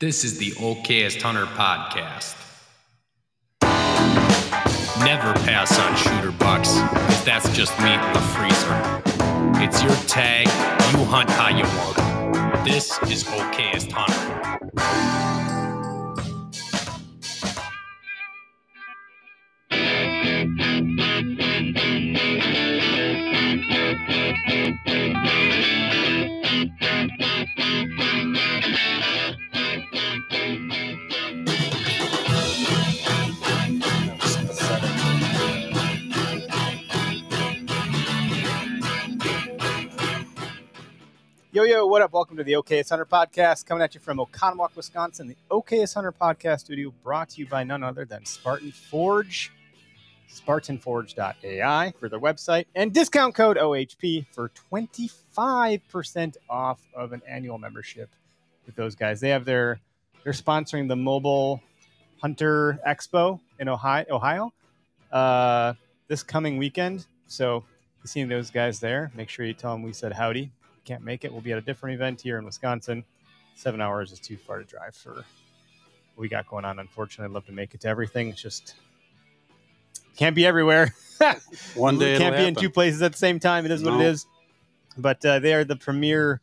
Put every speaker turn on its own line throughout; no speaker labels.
This is the Okayest Hunter podcast. Never pass on shooter bucks, because that's just meat in the freezer. It's your tag, you hunt how you want. This is Okayest Hunter.
Yo, yo, what up? Welcome to the Okayest Hunter podcast, coming at you from Oconomowoc, Wisconsin. The Okayest Hunter podcast studio brought to you by none other than Spartan Forge, SpartanForge.ai for their website, and discount code OHP for 25% off of an annual membership with those guys. They have their, they're sponsoring the Mobile Hunter Expo in Ohio, Ohio uh, this coming weekend. So, you seeing those guys there, make sure you tell them we said howdy can't make it, we'll be at a different event here in Wisconsin. Seven hours is too far to drive for what we got going on. Unfortunately, I'd love to make it to everything. It's just can't be everywhere.
One day
can't be in two places at the same time. It is what it is. But uh, they are the premier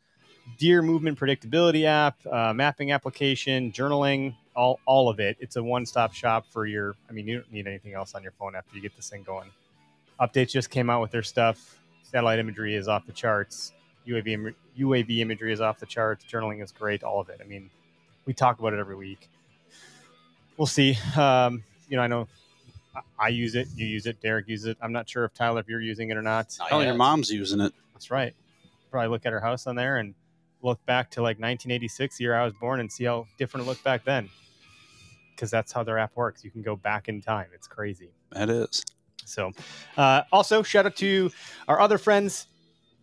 deer movement predictability app, uh, mapping application, journaling, all all of it. It's a one stop shop for your. I mean, you don't need anything else on your phone after you get this thing going. Updates just came out with their stuff. Satellite imagery is off the charts. UAV im- UAV imagery is off the charts. Journaling is great. All of it. I mean, we talk about it every week. We'll see. Um, you know, I know I- I use it. You use it. Derek uses it. I'm not sure if Tyler, if you're using it or not.
Tell your mom's using it.
That's right. Probably look at her house on there and look back to like 1986, the year I was born, and see how different it looked back then. Because that's how their app works. You can go back in time. It's crazy.
That is.
So, uh, also shout out to our other friends.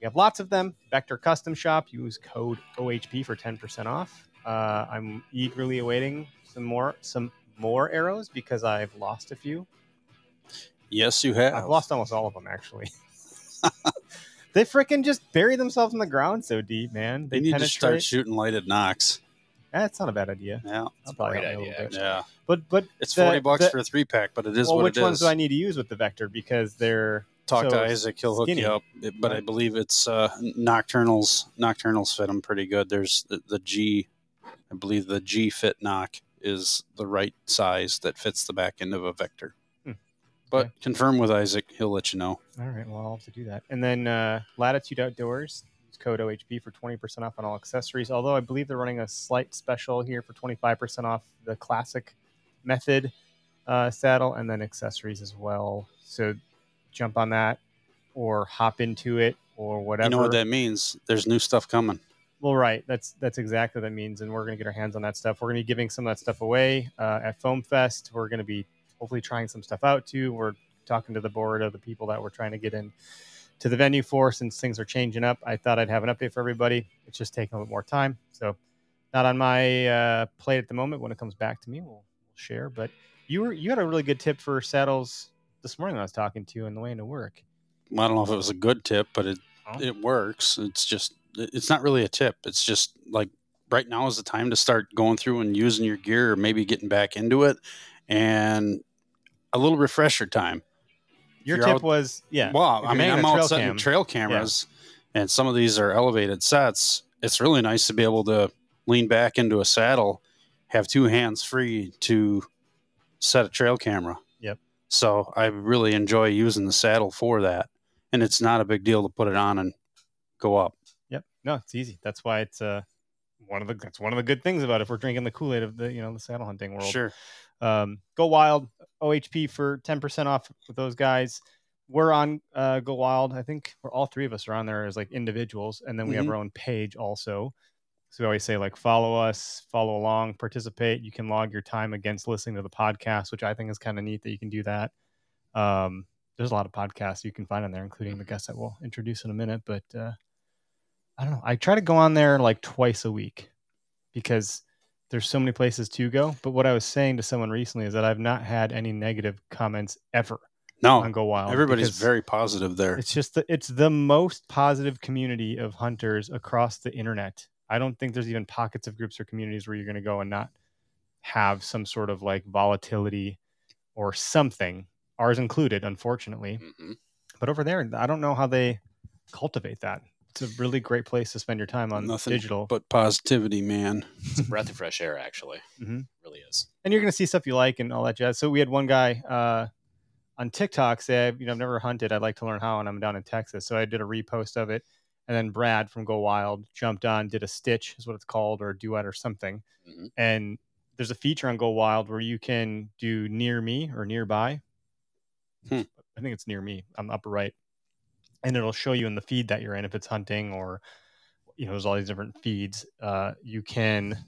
We have lots of them. Vector Custom Shop. Use code OHP for 10% off. Uh, I'm eagerly awaiting some more some more arrows because I've lost a few.
Yes, you have.
I've lost almost all of them actually. they freaking just bury themselves in the ground so deep, man. They
you need to start shooting lighted nocks.
That's not a bad idea.
Yeah,
That'll probably
great
help a little
idea,
bit.
yeah.
But but
It's
The-
forty bucks
the-
for a three pack, but it is
well,
what
which
it
ones
is.
do I need to use with the Vector because they're
Talk
so
to Isaac; he'll hook
skinny.
you up. But I believe it's uh, Nockturnals. Nockturnals fit them pretty good. There's the, the G, I believe the G fit nock is the right size that fits the back end of a vector.
Hmm.
But
Okay.
confirm with Isaac; he'll let you know.
All right, well, I'll have to do that. And then uh, Latitude Outdoors, use code OHP for 20% off on all accessories. Although I believe they're running a slight special here for 25% off the classic method uh, saddle and then accessories as well. So jump on that or hop into it or whatever.
You know what that means? There's new stuff coming.
Well, right. That's that's exactly what that means, and we're going to get our hands on that stuff. We're going to be giving some of that stuff away uh, at Foam Fest. We're going to be hopefully trying some stuff out too. We're talking to the board of the people that we're trying to get in to the venue for since things are changing up. I thought I'd have an update for everybody. It's just taking a little more time, so not on my uh, plate at the moment. When it comes back to me, we'll, we'll share. But you were you had a really good tip for saddles this morning. I was talking to you on the way into work.
I don't know if it was a good tip, but it
Oh.
it works. It's just it's not really a tip. It's just like right now is the time to start going through and using your gear, or maybe getting back into it, and a little refresher time.
Your tip
out-
was yeah.
Well, I mean, I'm
a
out
trail
setting
cam.
trail cameras, and some of these are elevated sets. It's really nice to be able to lean back into a saddle, have two hands free to set a trail camera. So I really enjoy using the saddle for that, and it's not a big deal to put it on and go up.
Yep. No, it's easy. That's why it's uh one of the that's one of the good things about it. If we're drinking the Kool Aid of the you know the saddle hunting world.
Sure.
Um, Go Wild OHP for ten percent off with those guys. We're on uh, Go Wild. I think we're all three of us are on there as like individuals, and then we have
Mhm.
our own page also. So we always say like follow us, follow along, participate. You can log your time against listening to the podcast, which I think is kind of neat that you can do that. Um, there's a lot of podcasts you can find on there, including the guests that we'll introduce in a minute. But uh, I don't know. I try to go on there like twice a week because there's so many places to go. But what I was saying to someone recently is that I've not had any negative comments ever
No,
on Go Wild.
everybody's very positive there.
It's just the, it's the most positive community of hunters across the internet. I don't think there's even pockets of groups or communities where you're going to go and not have some sort of like volatility or something. Ours included, unfortunately.
Mhm.
But over there, I don't know how they cultivate that. It's a really great place to spend your time on
Nothing
digital.
but positivity, man.
It's a breath of fresh air, actually.
Mhm.
really is.
and you're going to see stuff you like and all that jazz. So we had one guy uh, on TikTok say, you know, I've never hunted. I'd like to learn how, and I'm down in Texas. So I did a repost of it. And then Brad from Go Wild jumped on, did a stitch, is what it's called, or a duet or something.
Mhm.
And there's a feature on Go Wild where you can do near me or nearby.
Hmm.
I think it's near me on the upper right. And it'll show you in the feed that you're in if it's hunting or, you know, there's all these different feeds. Uh, you can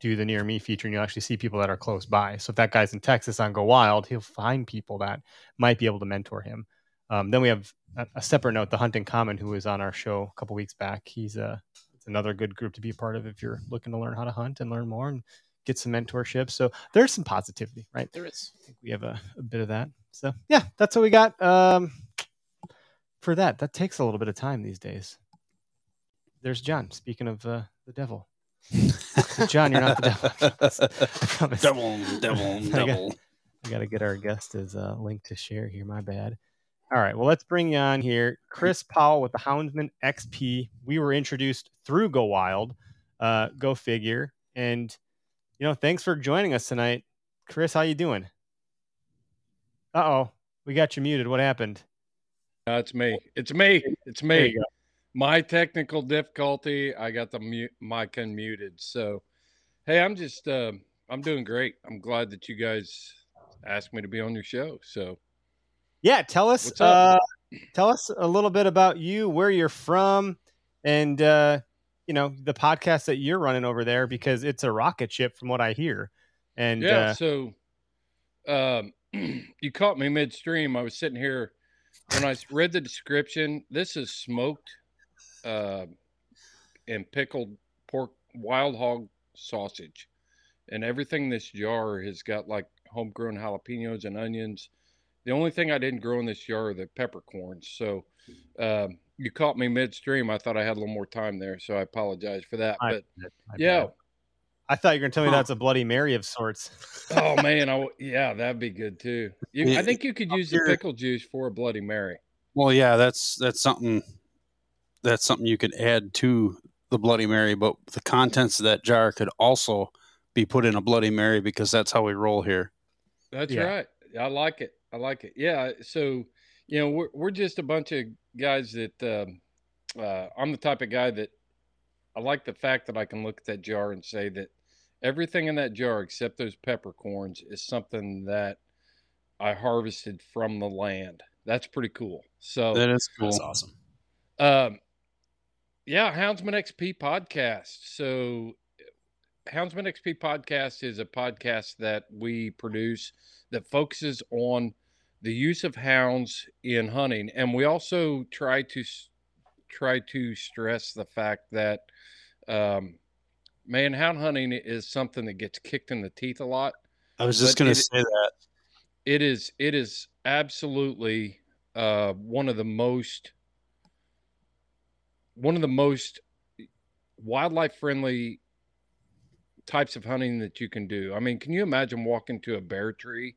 do the near me feature and you'll actually see people that are close by. So if that guy's in Texas on Go Wild, he'll find people that might be able to mentor him. Um, then we have a, a separate note, the Hunting Common, who was on our show a couple weeks back. He's a it's another good group to be a part of if you're looking to learn how to hunt and learn more and get some mentorship. So there's some positivity, right?
There is.
I think we have a, a bit of that. So yeah, that's what we got. Um, for that, that takes a little bit of time these days. There's John. Speaking of uh, the devil, John, you're not the devil. I promise.
Devil, devil,
got-
devil.
I got to get our guest as a link to share here. My bad. All right. Well, let's bring you on here. Chris Powell with the Houndsman XP. We were introduced through Go Wild. Uh, go figure. And you know, thanks for joining us tonight, Chris. How you doing? Uh oh, we got you muted. What happened?
No, it's me. It's me. It's me. My technical difficulty. I got the mute mic unmuted. So, hey, I'm just, uh, I'm doing great. I'm glad that you guys asked me to be on your show. So,
Yeah, tell us. Uh, tell us a little bit about you, where you're from, and uh, you know the podcast that you're running over there because it's a rocket ship, from what I hear. And
yeah.
uh,
so, um, you caught me midstream. I was sitting here when I read the description. This is smoked uh, and pickled pork, wild hog sausage, and everything in this jar has got like homegrown jalapenos and onions. The only thing I didn't grow in this jar are the peppercorns. So um, you caught me midstream. I thought I had a little more time there, so I apologize for that.
I-
But
my
yeah,
bad. I thought you were gonna tell me
Huh.
that's a Bloody Mary of sorts.
oh man, I, w- yeah, that'd be good too. You, I think you could use the pickle juice for a Bloody Mary.
Well, yeah, that's that's something that's something you could add to the Bloody Mary, but the contents of that jar could also be put in a Bloody Mary because that's how we roll here.
That's
Yeah.
right. I like it. I like it. Yeah. So, you know, we're we're just a bunch of guys that um, uh, I'm the type of guy that I like the fact that I can look at that jar and say that everything in that jar except those peppercorns is something that I harvested from the land. That's pretty cool. So,
That is cool.
That's awesome.
um, yeah, Houndsman XP podcast. So, Houndsman XP podcast is a podcast that we produce that focuses on the use of hounds in hunting, and we also try to try to stress the fact that, um, man, hound hunting is something that gets kicked in the teeth a lot
I was just going to say that.
it is it is absolutely uh, one of the most one of the most wildlife friendly types of hunting that you can do. I mean, can you imagine walking to a bear tree,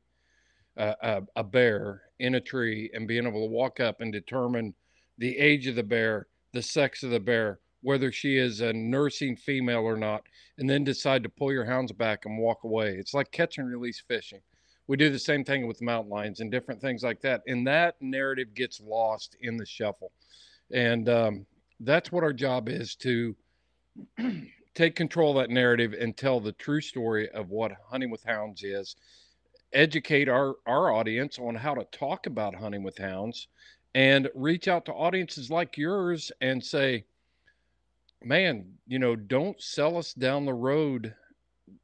a, a bear in a tree, and being able to walk up and determine the age of the bear, the sex of the bear, whether she is a nursing female or not, and then decide to pull your hounds back and walk away? It's like catch and release fishing we do the same thing with mountain lions and different things like that and that narrative gets lost in the shuffle and um, that's what our job is to take control of that narrative and tell the true story of what hunting with hounds is educate our our audience on how to talk about hunting with hounds and reach out to audiences like yours and say man, you know, don't sell us down the road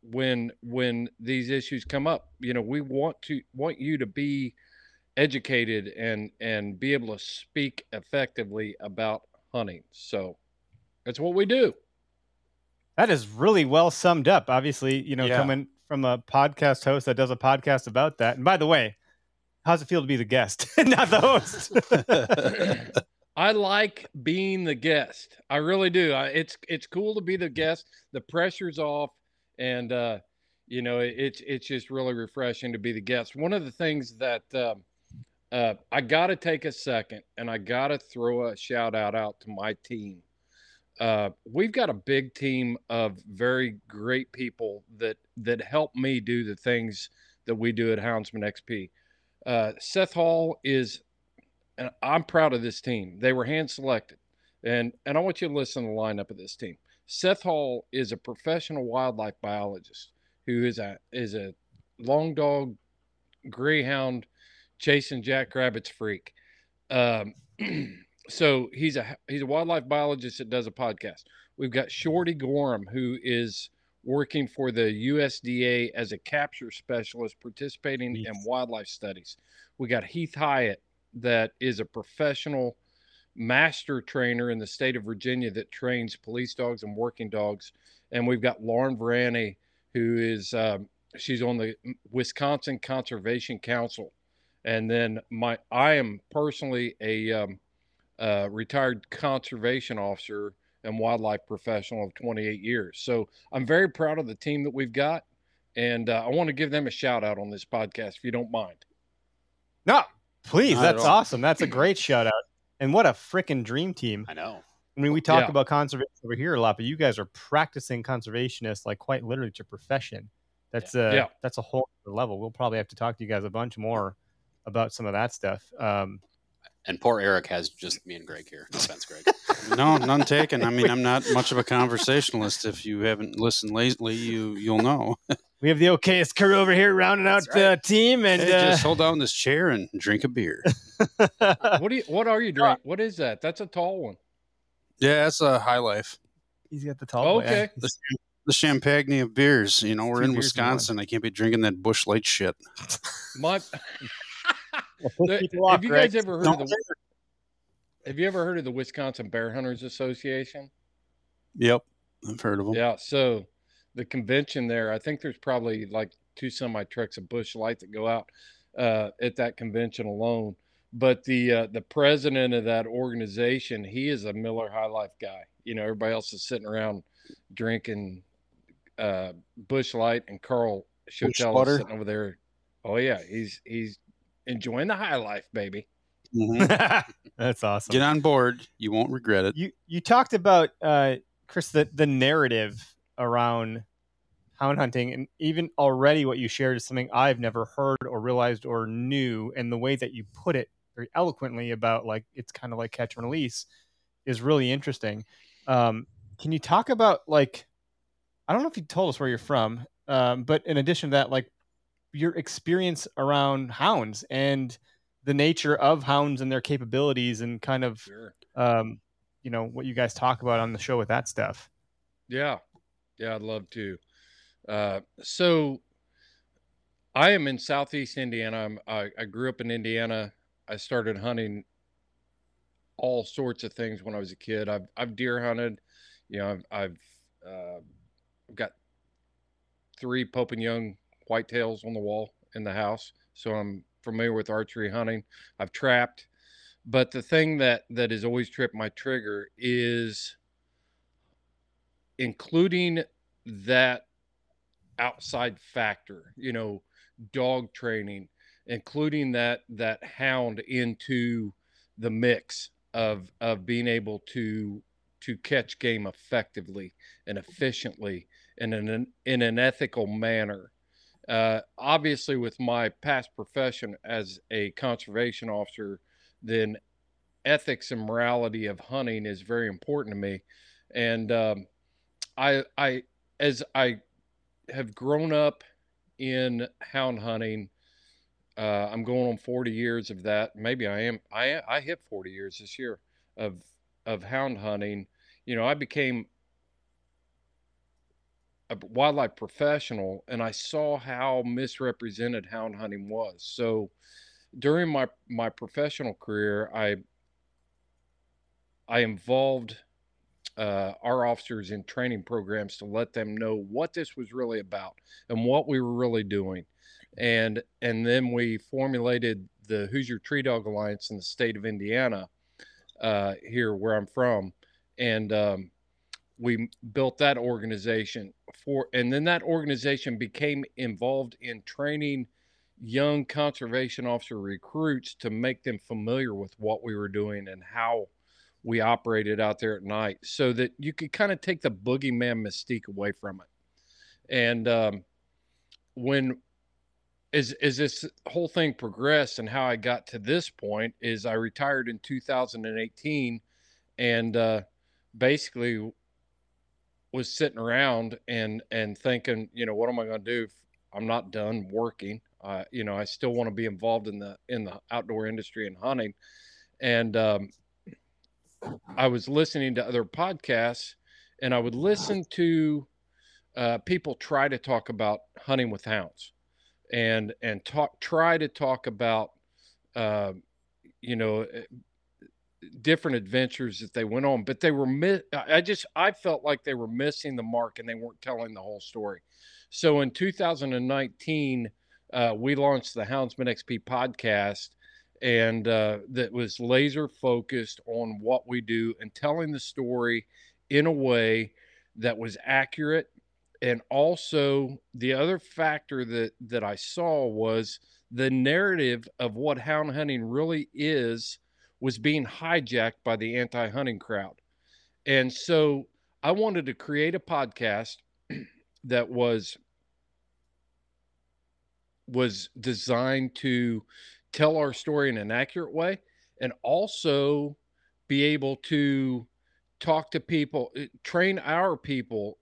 when when these issues come up. You know, we want to want you to be educated and and be able to speak effectively about hunting. So that's what we do.
That is really well summed up. Obviously, you know,
Yeah.
coming from a podcast host that does a podcast about that. And by the way, how's it feel to be the guest, not the host?
I like being the guest. I really do. I, it's it's cool to be the guest. The pressure's off, and uh, you know it, it's it's just really refreshing to be the guest. One of the things that um uh, I got to take a second, and I got to throw a shout out out to my team. Uh, we've got a big team of very great people that that help me do the things that we do at Houndsman XP. Uh, Seth Hall is and I'm proud of this team. They were hand selected, and and I want you to listen to the lineup of this team. Seth Hall is a professional wildlife biologist who is a is a long dog greyhound chasing jackrabbits freak. Um, so he's a he's a wildlife biologist that does a podcast. We've got Shorty Gorham who is working for the USDA as a capture specialist participating in wildlife studies. We got Heath Hyatt that is a professional master trainer in the state of Virginia that trains police dogs and working dogs. And we've got Lauren Varani, who is um, she's on the Wisconsin Conservation Council. And then my I am personally a um, uh, retired conservation officer and wildlife professional of 28 years. So I'm very proud of the team that we've got. And uh, I want to give them a shout out on this podcast, if you don't mind.
no, please.
Not
That's awesome. That's a great shout out. And what a freaking dream team.
I know.
I mean, we talk
Yeah.
about conservation over here a lot, but you guys are practicing conservationists like quite literally to profession. That's a
Yeah.
that's a whole other level. We'll probably have to talk to you guys a bunch more about some of that stuff. Um,
And poor Eric has just me and Greg here. No offense, Greg.
No, none taken. I mean, I'm not much of a conversationalist. If you haven't listened lately, you you'll know.
we have the okayest crew over here rounding out
That's
the team, and
Hey,
uh,
just hold down this chair and drink a beer.
What do you what are you drinking? What is that? That's a tall one.
Yeah, that's a high life.
he's got the tall. boy.
Okay.
The, the champagne of beers. You know, we're
Two
in
beers in.
Wisconsin. I can't be drinking that Busch Light shit.
My
We'll
The-
off,
have you
Greg.
guys ever heard
No,
of the Have you ever heard of the Wisconsin Bear Hunters Association?
Yep, I've heard of them.
Yeah. So the convention there, I think there's probably like two semi trucks of Busch Light that go out uh, at that convention alone. But the uh, the president of that organization, he is a Miller High Life guy. You know, everybody else is sitting around drinking uh, Busch Light, and Carl Chotel
water?
is sitting over there. Oh yeah, he's he's enjoying the high life, baby.
Mhm.
That's awesome.
Get on board. You won't regret it.
you you talked about uh, Chris the the narrative around hound hunting, and even already what you shared is something I've never heard or realized or knew, and the way that you put it very eloquently about like it's kind of like catch and release is really interesting. Um, can you talk about like I don't know if you told us where you're from, um, but in addition to that, like your experience around hounds and the nature of hounds and their capabilities and kind of
Sure.
um, you know what you guys talk about on the show with that stuff.
Yeah, yeah, I'd love to. Uh, so, I am in Southeast Indiana. I'm, I, I grew up in Indiana. I started hunting all sorts of things when I was a kid. I've I've deer hunted. You know, I've I've, uh, I've got three Pope and Young whitetails on the wall in the house, so I'm familiar with archery hunting. I've trapped, but the thing that that has always tripped my trigger is including that outside factor you know dog training including that that hound into the mix of of being able to to catch game effectively and efficiently and in an in an ethical manner uh, obviously with my past profession as a conservation officer then ethics and morality of hunting is very important to me and um, I I as I have grown up in hound hunting, uh, I'm going on 40 years of that. Maybe I am. I I hit 40 years this year of of hound hunting. you know, I became a wildlife professional and I saw how misrepresented hound hunting was. So during my my professional career, I I involved uh, our officers in training programs to let them know what this was really about and what we were really doing, and and then we formulated the Hoosier Tree Dog Alliance in the state of Indiana, uh, here where I'm from, and um, we built that organization for, and then that organization became involved in training young conservation officer recruits to make them familiar with what we were doing and how we operated out there at night so that you could kind of take the boogeyman mystique away from it. And um, when as this whole thing progressed and how I got to this point is I retired in 2018 and uh, basically was sitting around and and thinking, you know, what am I going to do? I'm not done working. Uh, you know, I still want to be involved in the in the outdoor industry and hunting. And um, I was listening to other podcasts, and I would listen to uh, people try to talk about hunting with hounds, and and talk try to talk about, uh, you know, eh, different adventures that they went on, but they were I just I felt like they were missing the mark and they weren't telling the whole story. So in 2019, uh, we launched the Houndsman XP podcast, and uh, that was laser focused on what we do and telling the story in a way that was accurate. And also, the other factor that that I saw was the narrative of what hound hunting really is was being hijacked by the anti-hunting crowd. And so I wanted to create a podcast that was was designed to tell our story in an accurate way and also be able to talk to people eh, train our people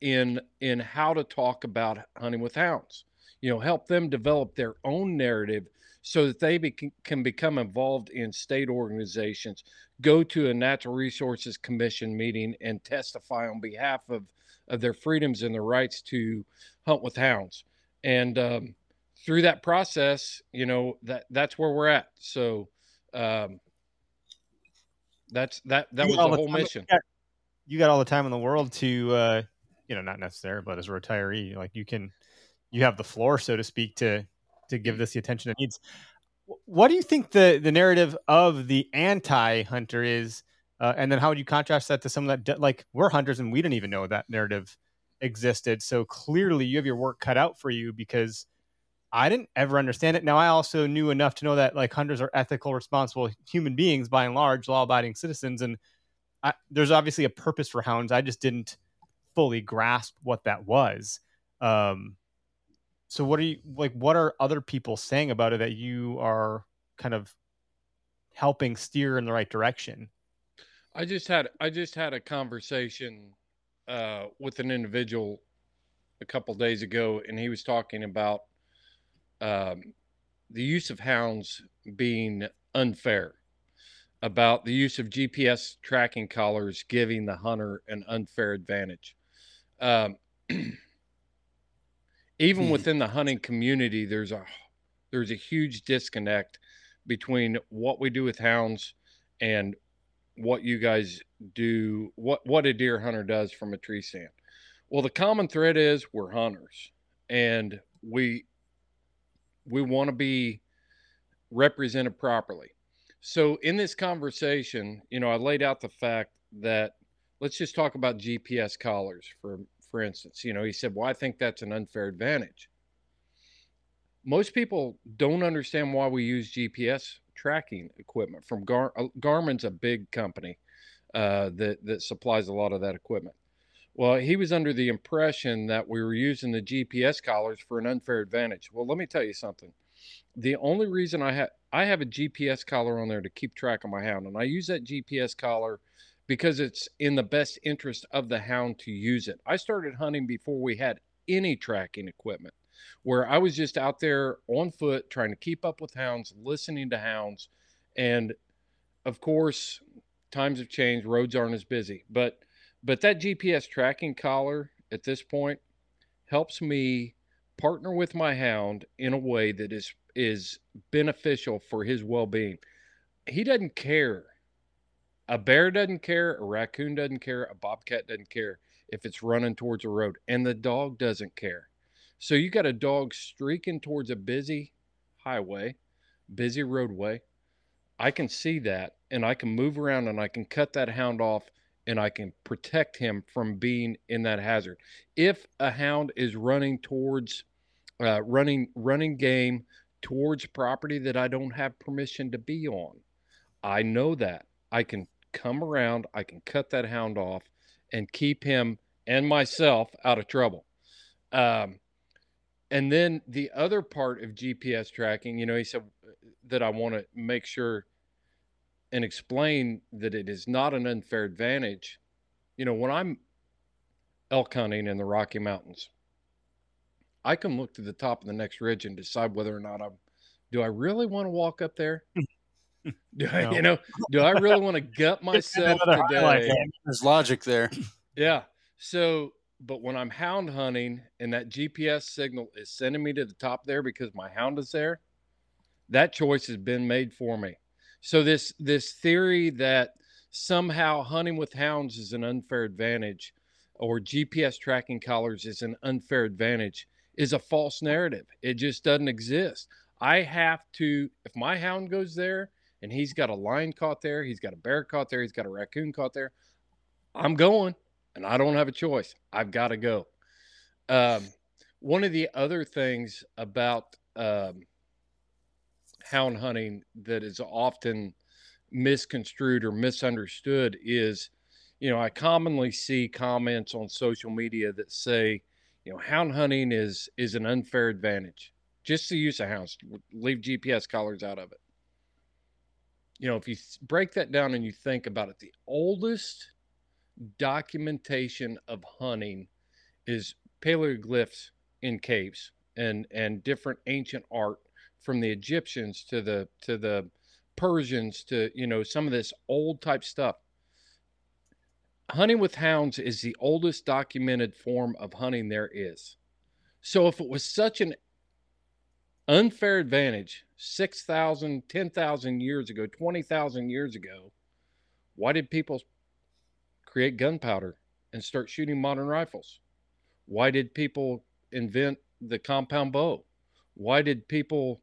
in in how to talk about hunting with hounds you know help them develop their own narrative so that they be, can become involved in state organizations go to a natural resources commission meeting and testify on behalf of of their freedoms and their rights to hunt with hounds and um, through that process, you know that that's where we're at. So um, that's that that was the whole mission.
You got, you got, all the time in the world to, uh, you know, not necessarily, but as a retiree, like you can, you have the floor, so to speak, to to give this the attention it needs. What do you think the the narrative of the anti-hunter is? Uh, and then how would you contrast that to some of that? Like we're hunters and we didn't even know that narrative existed. So clearly, you have your work cut out for you because I didn't ever understand it. Now, I also knew enough to know that like hunters are ethical, responsible human beings by and large, law abiding citizens. And I, there's obviously a purpose for hounds. I just didn't fully grasp what that was. Um, so what are you like? What are other people saying about it that you are kind of helping steer in the right direction?
I just had I just had a conversation uh, with an individual a couple days ago, and he was talking about um, the use of hounds being unfair, about the use of GPS tracking collars giving the hunter an unfair advantage. Um, even hmm. within the hunting community, there's a there's a huge disconnect between what we do with hounds and what you guys do, what what a deer hunter does from a tree stand. Well, the common thread is we're hunters, and we we want to be represented properly. So in this conversation, you know, I laid out the fact that let's just talk about GPS collars for for instance. You know, he said, "Well, I think that's an unfair advantage." Most people don't understand why we use GPS tracking equipment from Gar- uh, Garmin's a big company uh, that that supplies a lot of that equipment. Well, he was under the impression that we were using the GPS collars for an unfair advantage. Well, let me tell you something. The only reason I have I have a GPS collar on there to keep track of my hound, and I use that GPS collar because it's in the best interest of the hound to use it. I started hunting before we had any tracking equipment, where I was just out there on foot trying to keep up with hounds, listening to hounds, and of course, times have changed. Roads aren't as busy, but but that GPS tracking collar at this point helps me partner with my hound in a way that is is beneficial for his well-being. He doesn't care. A bear doesn't care, a raccoon doesn't care, a bobcat doesn't care if it's running towards a road and the dog doesn't care. So you got a dog streaking towards a busy highway, busy roadway. I can see that and I can move around and I can cut that hound off and I can protect him from being in that hazard. If a hound is running towards uh, running running game towards property that I don't have permission to be on, I know that I can come around, I can cut that hound off and keep him and myself out of trouble. Um, and then the other part of GPS tracking, you know, he said that I want to make sure and explain that it is not an unfair advantage. You know, when I'm elk hunting in the Rocky Mountains, I can look to the top of the next ridge and decide whether or not I'm do I really want to walk up there? do I,
No.
you know, do I really want to gut myself today?
There's logic there.
Yeah. So, but when I'm hound hunting and that GPS signal is sending me to the top there because my hound is there, that choice has been made for me. So this this theory that somehow hunting with hounds is an unfair advantage or GPS tracking collars is an unfair advantage is a false narrative. It just doesn't exist. I have to if my hound goes there and he's got a lion caught there, he's got a bear caught there, he's got a raccoon caught there, I'm going and I don't have a choice. I've got to go. Um, one of the other things about um, hound hunting that is often misconstrued or misunderstood is, you know, I commonly see comments on social media that say, you know, hound hunting is is an unfair advantage. Just the use of hounds, leave GPS collars out of it. You know, if you break that down and you think about it, the oldest documentation of hunting is paleoglyphs in caves and and different ancient art from the Egyptians to the to the Persians to you know some of this old type stuff. Hunting with hounds is the oldest documented form of hunting there is. So if it was such an unfair advantage 6,000, 10,000 years ago, 20,000 years ago, why did people create gunpowder and start shooting modern rifles? Why did people invent the compound bow? Why did people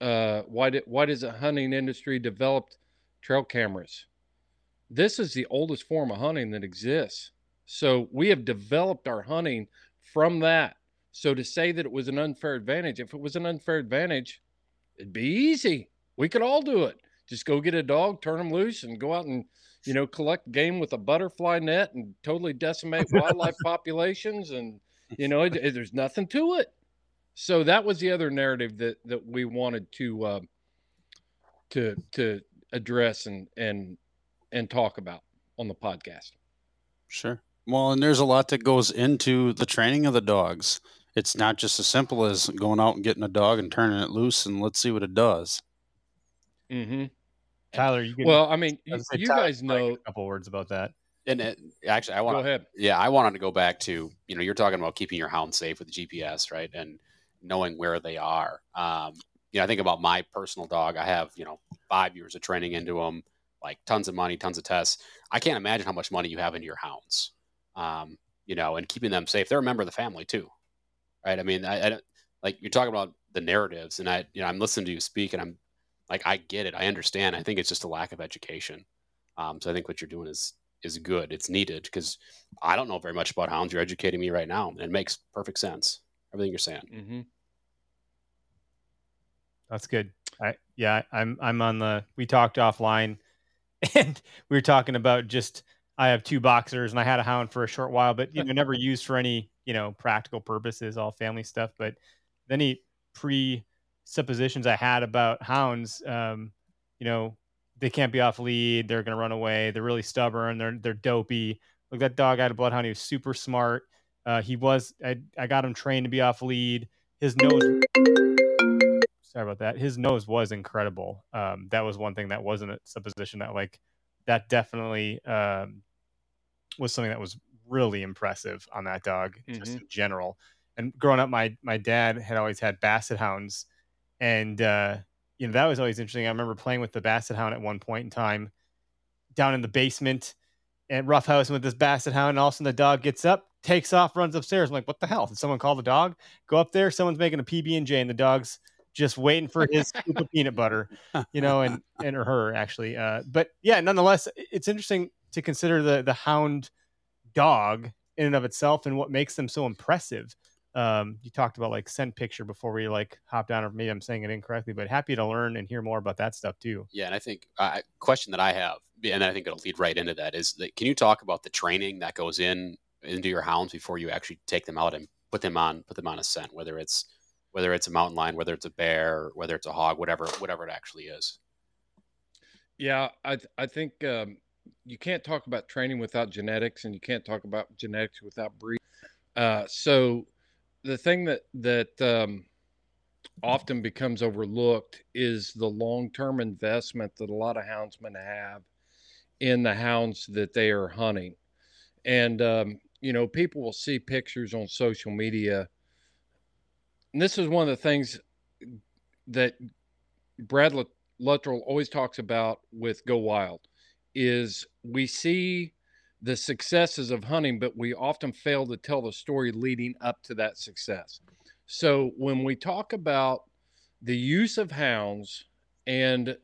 uh, why did why does the hunting industry developed trail cameras? This is the oldest form of hunting that exists. So we have developed our hunting from that. So to say that it was an unfair advantage, if it was an unfair advantage, it'd be easy. We could all do it. Just go get a dog, turn them loose, and go out and you know collect game with a butterfly net and totally decimate wildlife populations. And you know it, it- there's nothing to it. So that was the other narrative that that we wanted to uh, to to address and and and talk about on the podcast.
Sure. Well, and there's a lot that goes into the training of the dogs. It's not just as simple as going out and getting a dog and turning it loose and let's see what it does.
Mm-hmm.
Tyler, you can.
Well, I mean,
I
you,
say,
you
Tyler,
guys know.
a couple words about that.
And it, actually, I want to
ahead.
Yeah, I wanted to go back to you know you're talking about keeping your hound safe with the GPS, right, and knowing where they are. Um, you know, I think about my personal dog. I have you know five years of training into them, like tons of money, tons of tests. I can't imagine how much money you have into your hounds. Um, you know, and keeping them safe. They're a member of the family too, right? I mean, I, I don't- like you're talking about the narratives, and I you know I'm listening to you speak, and I'm like I get it, I understand. I think it's just a lack of education. Um, so I think what you're doing is is good. It's needed because I don't know very much about hounds. You're educating me right now, and it makes perfect sense. Everything you're saying.
Mm-hmm.
That's good. I yeah, I'm I'm on the we talked offline and we were talking about just I have two boxers and I had a hound for a short while, but you know, never used for any, you know, practical purposes, all family stuff. But any pre suppositions I had about hounds, um, you know, they can't be off lead, they're gonna run away, they're really stubborn, they're they're dopey. Look, that dog I had a bloodhound, he was super smart. Uh, he was I, I got him trained to be off lead. His nose sorry about that. His nose was incredible. Um, that was one thing that wasn't a supposition that like that definitely um, was something that was really impressive on that dog, just
Mhm.
in general. And growing up, my my dad had always had basset hounds, and uh, you know that was always interesting. I remember playing with the basset hound at one point in time, down in the basement and roughhousing with this basset hound, and all of a sudden the dog gets up, takes off, runs upstairs. I'm like, what the hell? Did someone call the dog? Go up there, someone's making a PB and J, and the dog's just waiting for his scoop of peanut butter, you know, and and or her actually. Uh, but yeah, nonetheless, it's interesting to consider the the hound dog in and of itself and what makes them so impressive. Um, you talked about like scent picture before we like hopped down, or maybe I'm saying it incorrectly, but happy to learn and hear more about that stuff too.
Yeah, and I think uh, question that I have, and I think it'll lead right into that, is that can you talk about the training that goes in into your hounds before you actually take them out and put them on put them on a scent, whether it's whether it's a mountain lion, whether it's a bear, whether it's a hog, whatever whatever it actually is.
Yeah, I I think um, you can't talk about training without genetics, and you can't talk about genetics without breed. Uh, so the thing that that um, often becomes overlooked is the long term investment that a lot of houndsmen have in the hounds that they are hunting, and um, you know people will see pictures on social media, and this is one of the things that Brad Lut- Luttrell always talks about with Go Wild is we see the successes of hunting, but we often fail to tell the story leading up to that success. So when we talk about the use of hounds and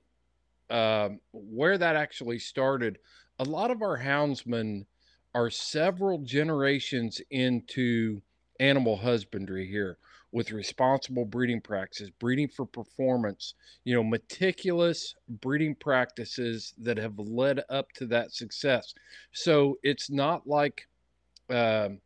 um, where that actually started, a lot of our houndsmen are several generations into animal husbandry here with responsible breeding practices, breeding for performance, you know, meticulous breeding practices that have led up to that success. So it's not like um,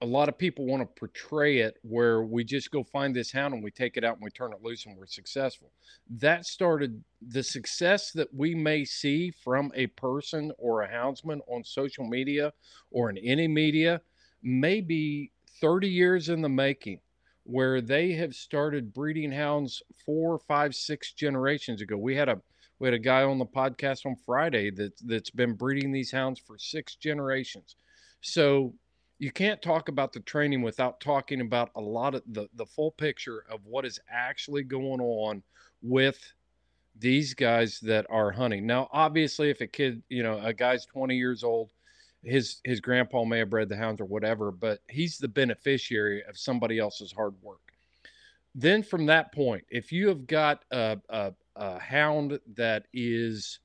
a lot of people want to portray it where we just go find this hound and we take it out and we turn it loose and we're successful. That started the success that we may see from a person or a houndsman on social media or in any media may be 30 years in the making where they have started breeding hounds four, five, six generations ago. We had a we had a guy on the podcast on Friday that that's been breeding these hounds for six generations. So you can't talk about the training without talking about a lot of the the full picture of what is actually going on with these guys that are hunting. Now, obviously, if a kid, you know, a guy's 20 years old, his his grandpa may have bred the hounds or whatever, but he's the beneficiary of somebody else's hard work. Then from that point, if you have got a, a, a hound that is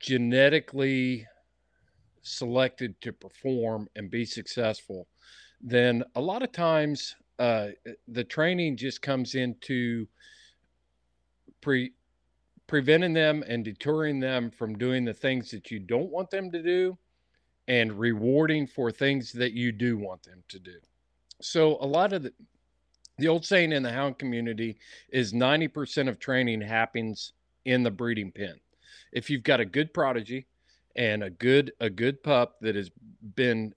genetically selected to perform and be successful, then a lot of times uh, the training just comes into pre preventing them and deterring them from doing the things that you don't want them to do and rewarding for things that you do want them to do. So a lot of the the old saying in the hound community is 90% of training happens in the breeding pen. If you've got a good prodigy and a good a good pup that has been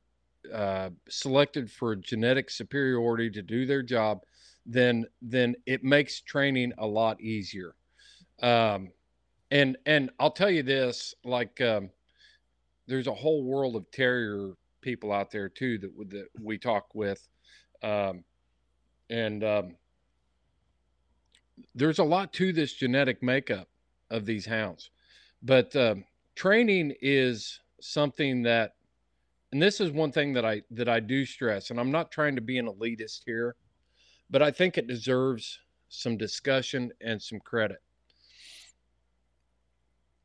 uh, selected for genetic superiority to do their job, then then it makes training a lot easier. Um, and and I'll tell you this, like um, there's a whole world of terrier people out there too that that we talk with, um, and um, there's a lot to this genetic makeup of these hounds, but um, training is something that, and this is one thing that I that I do stress, and I'm not trying to be an elitist here, but I think it deserves some discussion and some credit.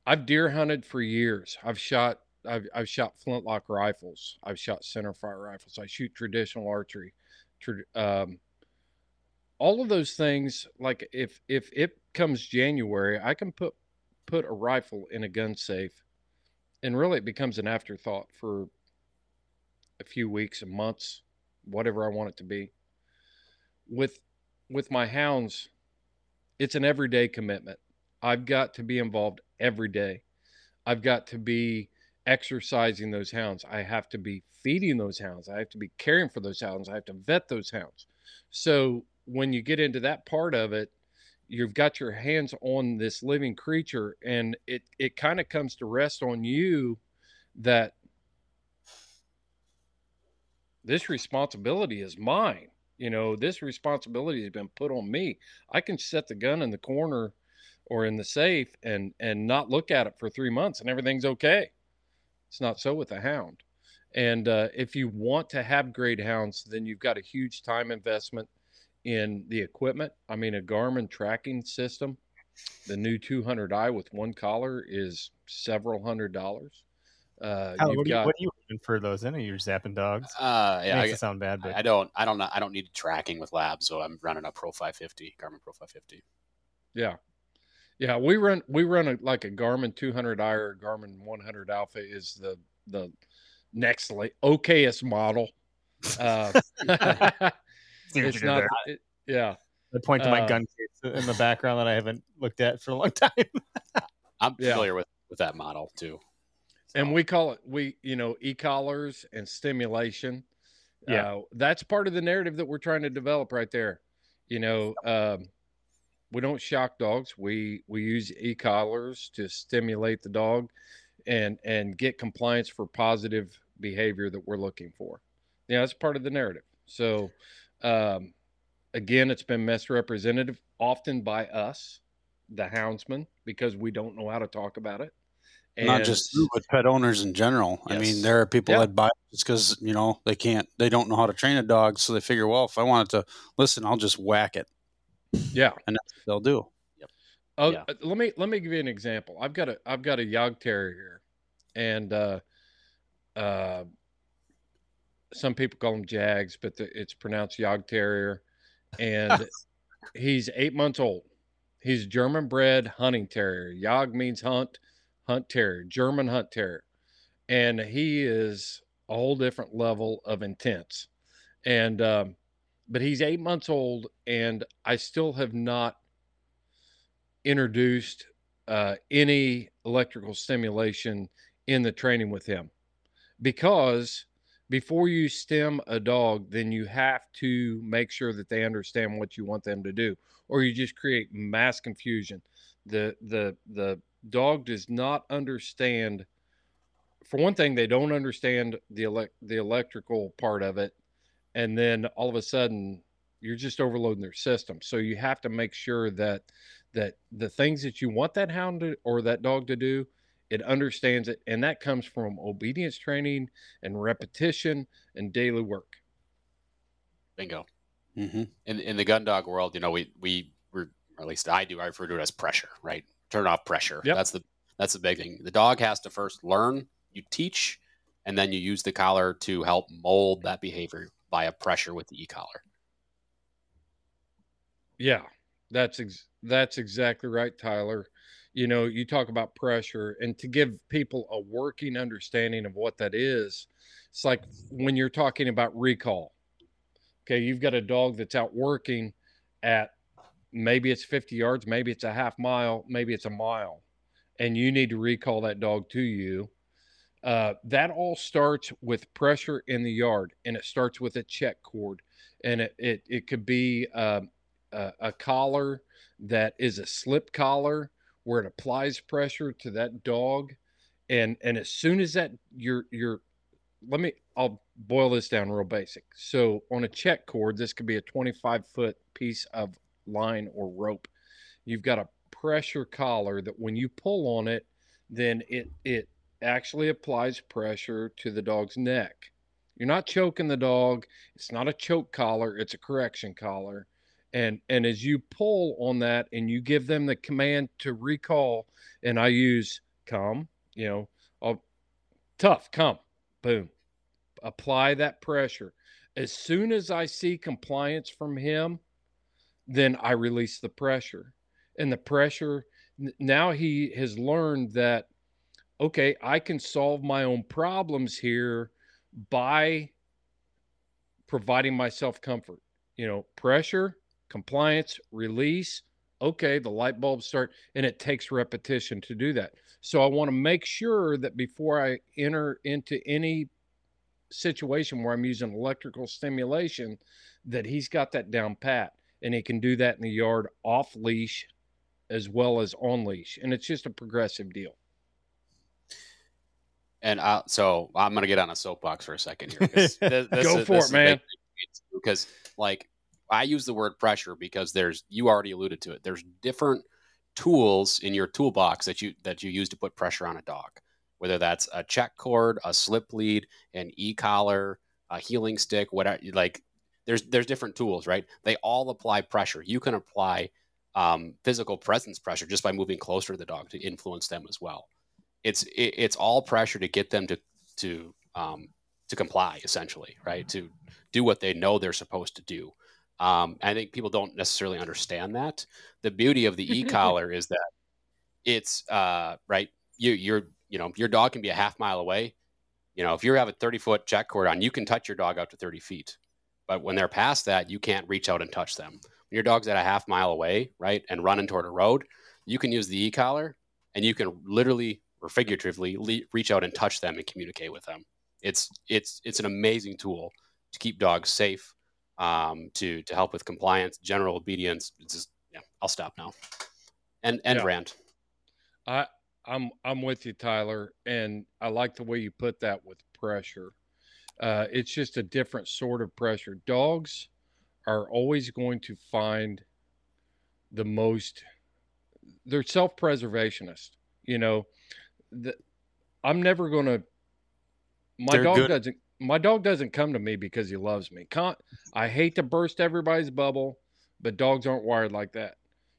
I've deer hunted for years. I've shot I've, I've shot flintlock rifles. I've shot centerfire rifles. I shoot traditional archery. Um, all of those things, like if if it comes January, I can put put a rifle in a gun safe, and really it becomes an afterthought for a few weeks and months, whatever I want it to be. With with my hounds, it's an everyday commitment. I've got to be involved every day. I've got to be exercising those hounds. I have to be feeding those hounds. I have to be caring for those hounds. I have to vet those hounds. So when you get into that part of it, you've got your hands on this living creature and it it kind of comes to rest on you that this responsibility is mine you know this responsibility has been put on me i can set the gun in the corner or in the safe and and not look at it for three months and everything's okay it's not so with a hound and uh, if you want to have great hounds then you've got a huge time investment in the equipment i mean a garmin tracking system the new 200i with one collar is several hundred dollars uh,
Tyler,
you've
what, do you,
got
what do you even for those? I know you're zapping dogs.
Uh, yeah,
Makes
I,
it sound bad, but
I I don't, I don't know, I don't need tracking with labs, so I'm running a Pro 550, Garmin Pro 550.
Yeah, yeah. We run we run a, like a Garmin 200i or Garmin 100 Alpha is the the next la- okayest model. Uh,
See what you
it's not. it- yeah,
I point to my
uh,
gun case in the background that I haven't looked at for a long time.
I'm
Yeah.
familiar with with that model too.
and we call it we you know e-collars and stimulation.
Yeah.
uh, that's part of the narrative that we're trying to develop right there. You know, um, we don't shock dogs. We we use e-collars to stimulate the dog and and get compliance for positive behavior that we're looking for. Yeah, that's part of the narrative. So um, again, it's been misrepresented often by us, the houndsman, because we don't know how to talk about it.
And, Not just you, but pet owners in general. I mean, there are people
Yeah.
that buy just because you know they can't, they don't know how to train a dog, so they figure, well, if I wanted to listen, I'll just whack it,
yeah.
and that's what they'll do.
Oh,
Yeah.
uh, let me let me give you an example. I've got a I've got a Jagd Terrier here, and uh, uh, some people call them Jags, but the, it's pronounced Jagd Terrier, and he's eight months old. He's German bred hunting terrier. Jagd means hunt, hunt terrier, German hunt terrier, and he is a whole different level of intense. And um, but he's eight months old, and I still have not introduced uh, any electrical stimulation in the training with him. Because before you stem a dog then you have to make sure that they understand what you want them to do or you just create mass confusion. The the the dog does not understand for one thing they don't understand the elect the electrical part of it and then all of a sudden you're just overloading their system so you have to make sure that that the things that you want that hound to, or that dog to do it understands it and that comes from obedience training and repetition and daily work
bingo.
hmm
In in the gun dog world, you know, we we were, or at least I do. I refer to it as pressure, right? Turn off pressure.
Yep.
That's the that's the big thing. The dog has to first learn. You teach, and then you use the collar to help mold that behavior via pressure with the e collar.
Yeah, that's ex- that's exactly right, Tyler. You know, you talk about pressure, and to give people a working understanding of what that is, it's like when you're talking about recall. Okay, you've got a dog that's out working at maybe it's 50 yards, maybe it's a half mile, maybe it's a mile, and you need to recall that dog to you. Uh, that all starts with pressure in the yard, and it starts with a check cord, and it it, it could be. Um, a, a collar that is a slip collar where it applies pressure to that dog and and as soon as that you're you're let me i'll boil this down real basic so on a check cord this could be a 25 foot piece of line or rope you've got a pressure collar that when you pull on it then it it actually applies pressure to the dog's neck. You're not choking the dog it's not a choke collar it's a correction collar. And and as you pull on that and you give them the command to recall and i use come you know I'll, tough come boom apply that pressure. As soon as i see compliance from him then i release the pressure. And the pressure now he has learned that okay i can solve my own problems here by providing myself comfort you know pressure compliance, release. Okay, the light bulbs start, and it takes repetition to do that. So I want to make sure that before I enter into any situation where I'm using electrical stimulation, that he's got that down pat. and he can do that in the yard off leash as well as on leash, and it's just a progressive deal.
And I, so I'm going to get on a soapbox for a second here. this- this
Go
is-
for it, man.
Because like I use the word pressure because there's you already alluded to it. There's different tools in your toolbox that you that you use to put pressure on a dog. Whether that's a check cord, a slip lead, an e collar, a healing stick, whatever. Like there's there's different tools, right? They all apply pressure. You can apply um, physical presence pressure just by moving closer to the dog to influence them as well. It's it, it's all pressure to get them to to um, to comply essentially, right? To do what they know they're supposed to do. Um, I think people don't necessarily understand that. The beauty of the e collar is that it's uh, right. You you're you know your dog can be a half mile away. You know if you have a 30 foot check cord on, you can touch your dog out to 30 feet. But when they're past that, you can't reach out and touch them. When your dog's at a half mile away, right, and running toward a road, you can use the e collar and you can literally or figuratively le- reach out and touch them and communicate with them. It's it's it's an amazing tool to keep dogs safe, um, to to help with compliance, general obedience. It's just yeah. I'll stop now. And and
Yeah.
rant.
I I'm I'm with you, Tyler, and I like the way you put that with pressure. Uh, it's just a different sort of pressure. Dogs are always going to find the most. They're self-preservationist. You know, the, I'm never going to. My
They're
dog
good-
doesn't. My dog doesn't come to me because he loves me. Con- I hate to burst everybody's bubble, but dogs aren't wired like that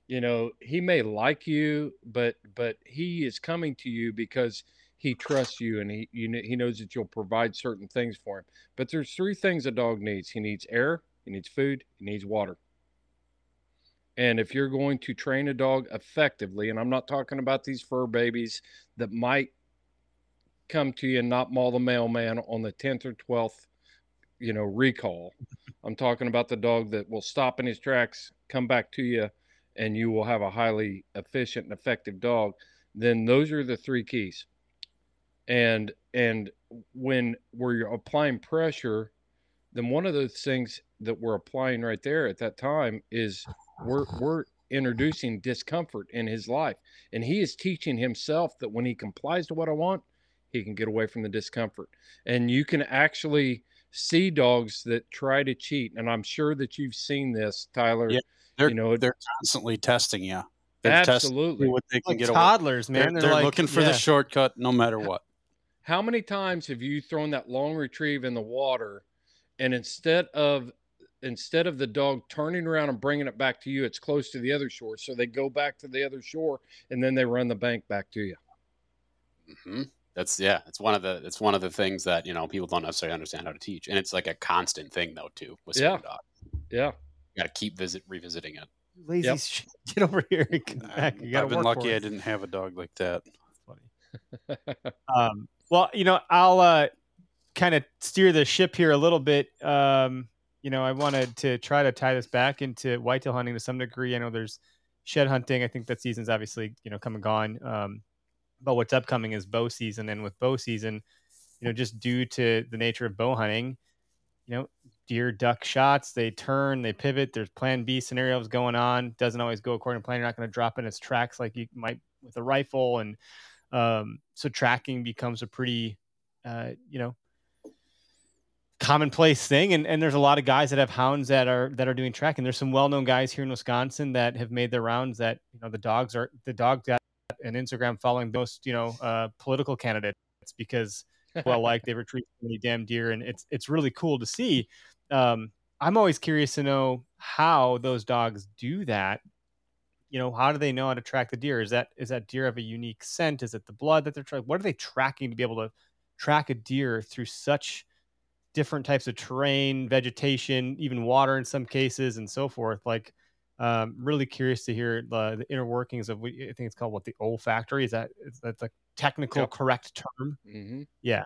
you know he may like you but but he is coming to you because he trusts you and he you know, he knows that you'll provide certain things for him but there's three things a dog needs he needs air he needs food he needs water and if you're going to train a dog effectively and i'm not talking about these fur babies that might come to you and not maul the mailman on the 10th or 12th you know recall. I'm talking about the dog that will stop in his tracks come back to you and you will have a highly efficient and effective dog. Then those are the three keys. And and when we're applying pressure then one of those things that we're applying right there at that time is we're we're introducing discomfort in his life and he is teaching himself that when he complies to what i want he can get away from the discomfort and you can actually see dogs that try to cheat and i'm sure that you've seen this tyler
Yeah, They're
you know
they're constantly testing you. They're testing
absolutely
what they can
Like
get away.
toddlers,
They're,
man. They're,
they're
like,
looking for
yeah.
the shortcut no matter what.
How many times have you thrown that long retrieve in the water, and instead of instead of the dog turning around and bringing it back to you, it's close to the other shore, so they go back to the other shore, and then they run the bank back to you.
hmm That's yeah. It's one of the it's one of the things that you know people don't necessarily understand how to teach, and it's like a constant thing though too with
Yeah.
dogs.
Yeah,
You got to keep visit revisiting it.
lazy
Yep.
shit. Get over here and come back. You
I've been lucky I didn't have a dog like that.
Funny. Um, well, you know, I'll uh, kind of steer the ship here a little bit. Um, you know, I wanted to try to tie this back into whitetail hunting to some degree. I know there's shed hunting. I think that season's obviously you know come and gone. Um, but what's upcoming is bow season, and with bow season, you know, just due to the nature of bow hunting, you know, deer duck shots, they turn, they pivot. There's Plan B scenarios going on. Doesn't always go according to plan. You're not going to drop in its tracks like you might with a rifle, and um, so tracking becomes a pretty, uh, you know, commonplace thing. And, and there's a lot of guys that have hounds that are that are doing tracking. There's some well-known guys here in Wisconsin that have made their rounds. That you know the dogs are the dog got an Instagram following most you know uh, political candidates because well like they retrieve so many damn deer, and it's it's really cool to see. Um, I'm always curious to know how those dogs do that you know how do they know how to track the deer is that is that deer have a unique scent is it the blood that they're trying what are they tracking to be able to track a deer through such different types of terrain vegetation even water in some cases and so forth like um really curious to hear the, the inner workings of what i think it's called what the olfactory is that is that the technical correct term
hmm Yeah.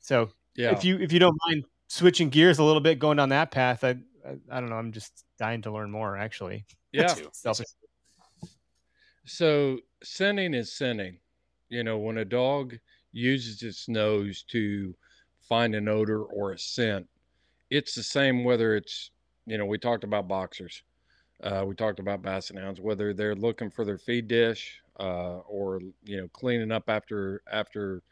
so
yeah.
if you if you don't mind switching gears a little bit going down that path i i, I don't know i'm just dying to learn more actually
yeah. So scenting is scenting. You know, when a dog uses its nose to find an odor or a scent, it's the same whether it's, you know, we talked about boxers. Uh, we talked about basset hounds, whether they're looking for their feed dish uh, or you know cleaning up after after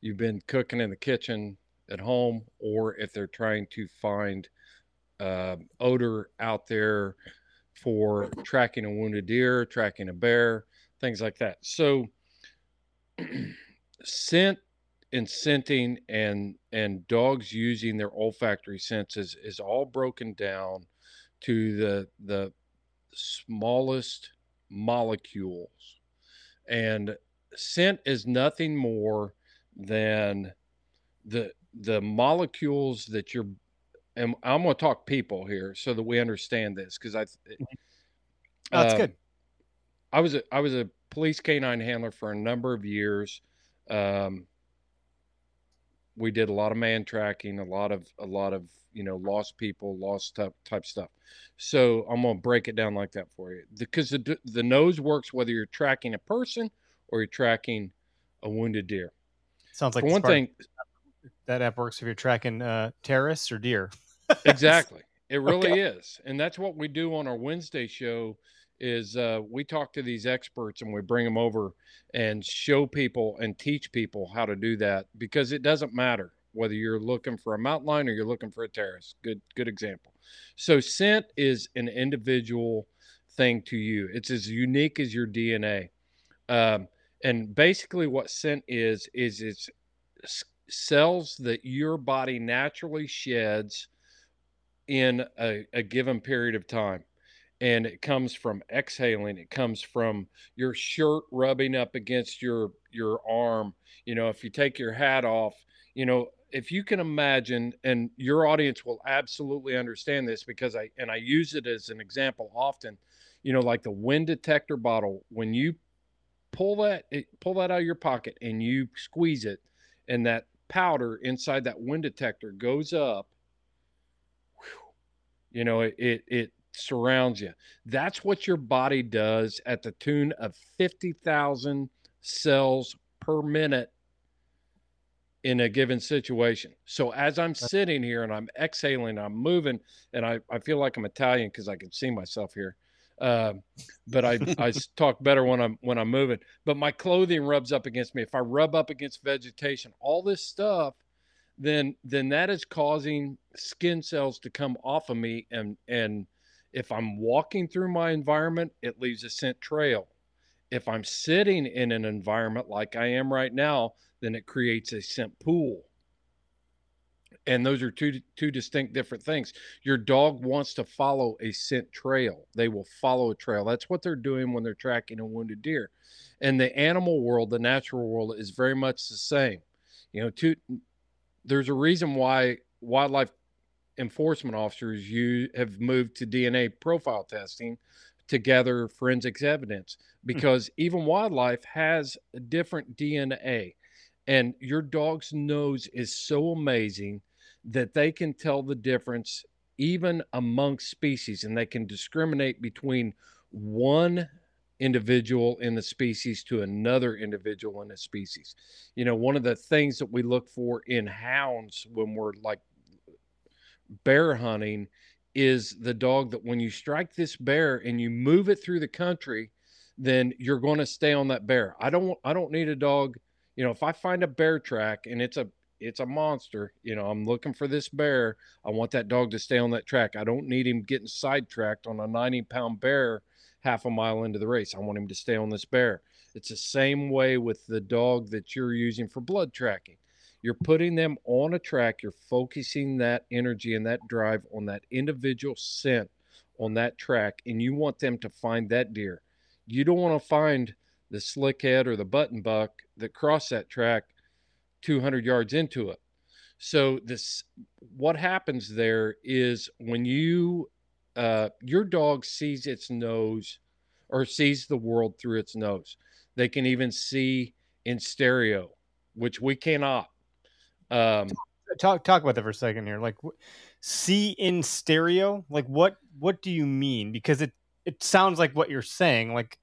you've been cooking in the kitchen at home, or if they're trying to find uh, odor out there for tracking a wounded deer, tracking a bear, things like that. So scent and scenting and and dogs using their olfactory senses is all broken down to the the smallest molecules. And scent is nothing more than the the molecules that you're and i'm going to talk people here so that we understand this because i
oh, that's uh, good.
I was a i was a police canine handler for a number of years um, we did a lot of man tracking, a lot of a lot of you know lost people, lost type type stuff. So I'm gonna break it down like that for you because the the nose works whether you're tracking a person or you're tracking a wounded deer.
Sounds like
one thing
that app works if you're tracking uh, terrorists or deer.
exactly, it really okay. is, and that's what we do on our Wednesday show is uh, we talk to these experts and we bring them over and show people and teach people how to do that because it doesn't matter whether you're looking for a mountain line or you're looking for a terrace. Good, good example. So scent is an individual thing to you. It's as unique as your DNA. Um, and basically what scent is, is it's cells that your body naturally sheds in a, a given period of time and it comes from exhaling it comes from your shirt rubbing up against your your arm you know if you take your hat off you know if you can imagine and your audience will absolutely understand this because i and i use it as an example often you know like the wind detector bottle when you pull that pull that out of your pocket and you squeeze it and that powder inside that wind detector goes up you know it, it, it surrounds you. That's what your body does at the tune of 50,000 cells per minute in a given situation. So as I'm sitting here and I'm exhaling, I'm moving, and I, I feel like I'm Italian because I can see myself here. Uh, but I, I talk better when I'm when I'm moving. But my clothing rubs up against me. If I rub up against vegetation, all this stuff, then then that is causing skin cells to come off of me and and if I'm walking through my environment, it leaves a scent trail. If I'm sitting in an environment like I am right now, then it creates a scent pool. And those are two two distinct different things. Your dog wants to follow a scent trail. They will follow a trail. That's what they're doing when they're tracking a wounded deer. And the animal world, the natural world is very much the same. You know, two there's a reason why wildlife enforcement officers you have moved to DNA profile testing to gather forensics evidence hmm. because mm-hmm. even wildlife has a different DNA. And your dog's nose is so amazing that they can tell the difference even amongst species and they can discriminate between one individual in the species to another individual in a species. You know, one of the things that we look for in hounds when we're like bear hunting is the dog that when you strike this bear and you move it through the country, then you're going to stay on that bear. I don't I don't need a dog, you know, if I find a bear track and it's a it's a monster, you know, I'm looking for this bear. I want that dog to stay on that track. I don't need him getting sidetracked on a 90 pound bear half a mile into the race. I want him to stay on this bear. It's the same way with the dog that you're using for blood tracking. You're putting them on a track. You're focusing that energy and that drive on that individual scent on that track, and you want them to find that deer. You don't want to find the slickhead or the button buck that cross that track 200 yards into it. So this, what happens there is when you, uh, your dog sees its nose, or sees the world through its nose. They can even see in stereo, which we cannot. Um,
talk talk about that for a second here. Like, see in stereo. Like, what what do you mean? Because it it sounds like what you're saying. Like,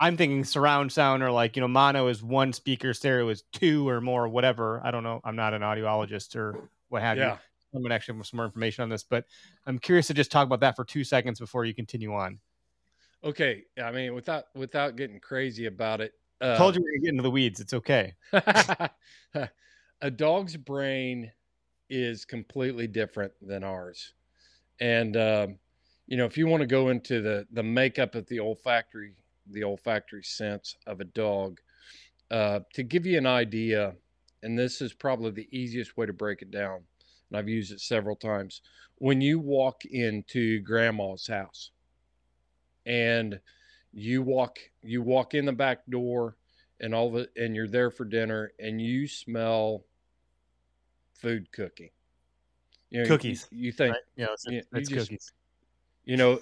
I'm thinking surround sound or like you know mono is one speaker, stereo is two or more, whatever. I don't know. I'm not an audiologist or what have yeah. you. I'm gonna actually have some more information on this, but I'm curious to just talk about that for two seconds before you continue on.
Okay, I mean, without without getting crazy about it, uh,
Told you we get into the weeds. It's okay.
a dog's brain is completely different than ours, and um, you know, if you want to go into the the makeup of the olfactory the olfactory sense of a dog, uh, to give you an idea, and this is probably the easiest way to break it down, and I've used it several times. When you walk into grandma's house, and you walk you walk in the back door and all of it and you're there for dinner and you smell food cooking you know,
Cookies,
you, you think
Right? Yeah, it's,
Yeah,
it's
you just-
cookies.
you know